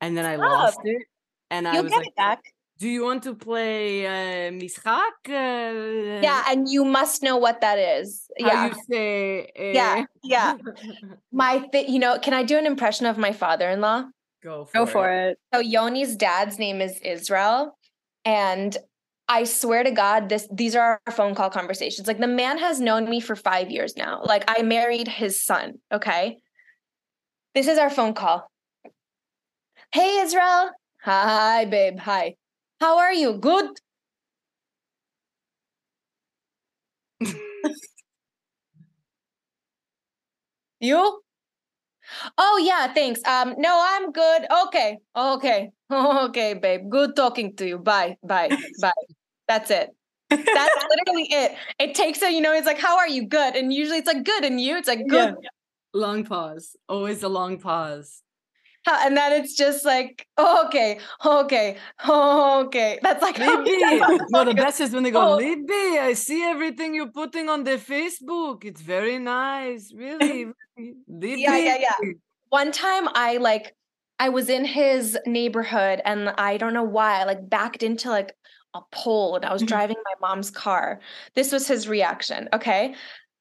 and then I lost it. And I You'll was get like, it back. "Do you want to play uh, Mishak?" Uh, Yeah, and you must know what that is. how Yeah, you say? Yeah, eh, yeah. my th- you know, can I do an impression of my father-in-law? Go for Go it. for it. So Yoni's dad's name is Israel, and I swear to God, this these are our phone call conversations. Like the man has known me for five years now. Like I married his son. Okay, this is our phone call. Hey Israel, hi babe, hi. How are you? Good. you? Oh yeah, thanks. Um, no, I'm good. Okay, okay, okay, babe. Good talking to you. Bye, bye, bye. That's it. That's literally it. It takes a, you know, it's like, how are you? Good. And usually it's like good, and you, it's like good. Long pause. Always a long pause. And then it's just like, oh, okay, okay, oh, okay. That's like Libby. no, the best is when they go, Oh. Libby, I see everything you're putting on the Facebook. It's very nice. Really. really. Libby. Yeah, yeah, yeah. one time I like I was in his neighborhood and I don't know why I like backed into like a pole and I was Mhm. driving my mom's car. This was his reaction, okay?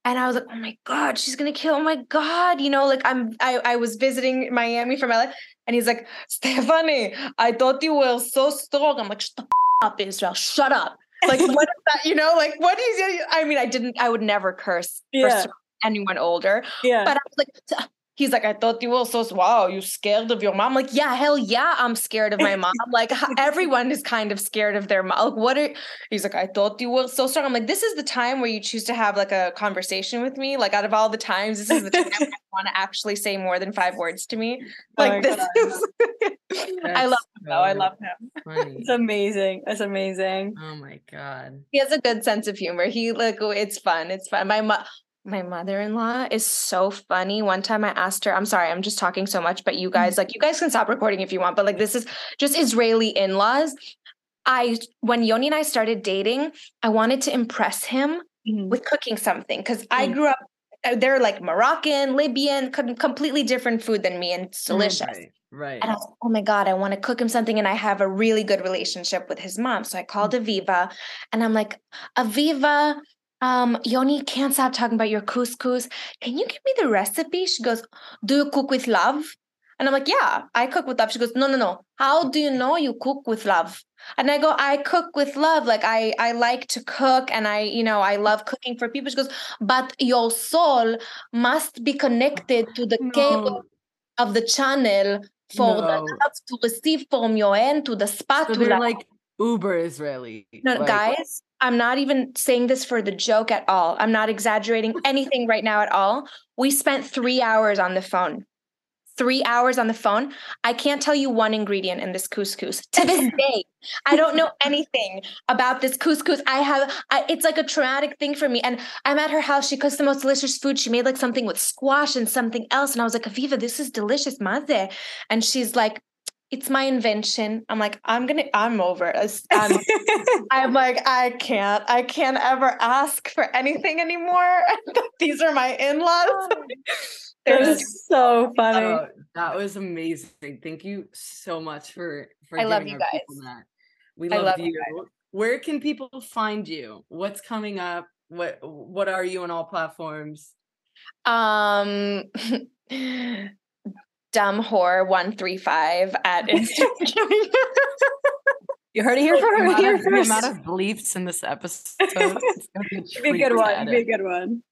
And I was like, "Oh my god, she's to kill. Oh my god, you know, like I'm I I was visiting Miami for my life and he's like, "Stefanie, I thought you were so strong." I'm like, "Shut the f- up, Israel. Shut up." Like what is that, you know? Like what is I mean, I didn't I would never curse Yeah. for anyone older. Yeah. But I was like, "T- he's like, I thought you were so, wow, you scared of your mom? I'm like, yeah, hell yeah, I'm scared of my mom. like, everyone is kind of scared of their mom. Like, what are, he's like, I thought you were so strong. I'm like, this is the time where you choose to have like a conversation with me. Like, out of all the times, this is the time I want to actually say more than five words to me. Oh Like, my this is, I love him though. I love him. funny. It's amazing. It's amazing. Oh my god. He has a good sense of humor. He like it's fun. It's fun. My mo- my mother-in-law is so funny. One time I asked her, I'm sorry, I'm just talking so much, but you guys like you guys can stop recording if you want, but like this is just Israeli in-laws. I when Yoni and I started dating, I wanted to impress him Mhm. with cooking something because I Mm. grew up uh, they're like Moroccan, Libyan, com- completely different food than me and it's delicious. Right. Right. And I was like, oh my God, I want to cook him something. And I have a really good relationship with his mom. So I called Aviva and I'm like, Aviva, um, Yoni can't stop talking about your couscous. Can you give me the recipe? She goes, Do you cook with love? And I'm like, Yeah, I cook with love. She goes, No, no, no. How do you know you cook with love? And I go, I cook with love. Like I I like to cook and I, you know, I love cooking for people. She goes, but your soul must be connected to the cable of the channel for the love to receive from your end to the So spatula. they're like uber Israeli. no, like- guys, I'm not even saying this for the joke at all. I'm not exaggerating anything right now at all. We spent three hours on the phone. Three hours on the phone. I can't tell you one ingredient in this couscous to this day. I don't know anything about this couscous. I have, I, it's like a traumatic thing for me. And I'm at her house. She cooks the most delicious food. She made like something with squash and something else. And I was like, Aviva, this is delicious, maze. And she's like, it's my invention. I'm like, I'm gonna, I'm over it. I'm, I'm like, I can't, I can't ever ask for anything anymore. These are my in-laws. They're so funny. Oh, that was amazing. Thank you so much for for I love giving you our people guys. that. We I love, love you. you Where can people find you? What's coming up? What what are you on all platforms? Um, dumb whore one three five at Instagram. You heard it here from amount here of- the first. amount of bleeps in this episode. it's be a be a good one. be a good one.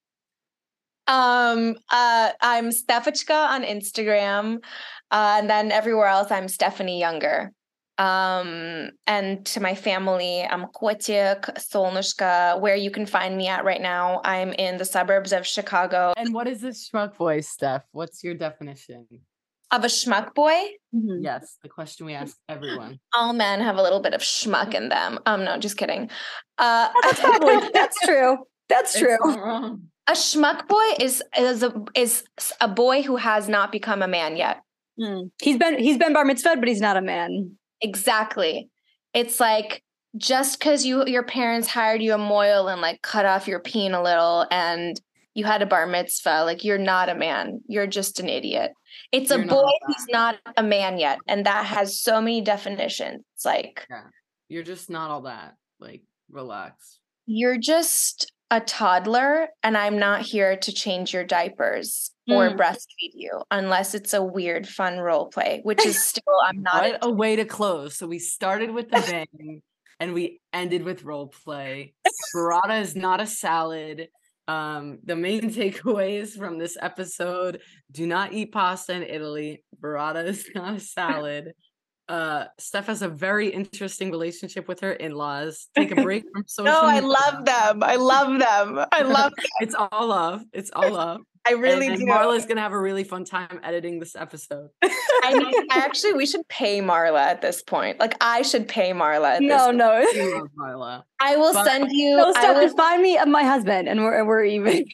um, uh, I'm Stefachka on Instagram, uh, and then everywhere else I'm Stefanie Yunger. Um, and to my family, I'm Kotik Solnushka. Where you can find me at right now, I'm in the suburbs of Chicago. And what is this schmuck voice, Steph? What's your definition? Of a schmuck boy, Mm-hmm. Yes, the question we ask everyone. all men have a little bit of schmuck in them. Um, no, just kidding. Uh, That's probably that's true. That's It's true. a schmuck boy is is a is a boy who has not become a man yet. Mm. He's been he's been bar mitzvahed, but he's not a man. Exactly. It's like just because you your parents hired you a moil and like cut off your peen a little and you had a bar mitzvah, like you're not a man. You're just an idiot. It's a You're not boy a who's not a man yet. And that has so many definitions. It's like You're just not all that. Like, relax. you're just a toddler and I'm not here to change your diapers or Mm. breastfeed you unless it's a weird fun role play, which is still I'm not What into. a way to close. So we started with the bang and we ended with role play. Burrata is not a salad. Um, the main takeaways from this episode do not eat pasta in Italy. Burrata is not a salad. Uh, Steph has a very interesting relationship with her in-laws. Take a break from social. No, I media. love them. I love them. I love It's all love. It's all love. I really and, and. Marla's gonna have a really fun time editing this episode. I need, I actually we should pay Marla at this point. Like I should pay Marla at this No, point. no. We love Marla. I will But- send you No, I stop. will, find me uh, my husband, and we're we're even.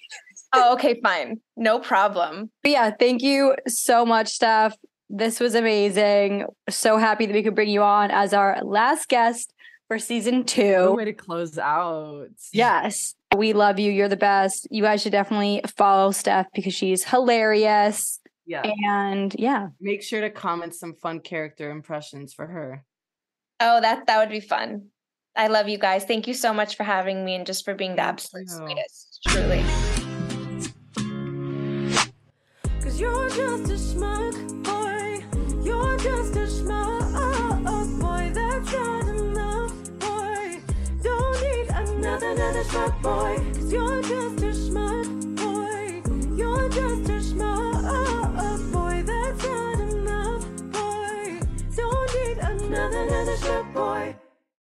Oh, okay, fine. No problem. But yeah, thank you so much, Steph. This was amazing. So happy that we could bring you on as our last guest for season What a two. way to close out. Yes, we love you. You're the best. You guys should definitely follow Steph because she's hilarious. Yeah. And yeah, Make sure to comment some fun character impressions for her. Oh, that that would be fun. I love you guys. Thank you so much for having me and just for being the absolute you. sweetest. Truly. Cause you're just a schmuck boy. You're just a schmuck need another, schmuck boy. Cause you're just a schmuck boy. You're just a schmuck boy. That's not enough, boy. Don't need another, another schmuck boy.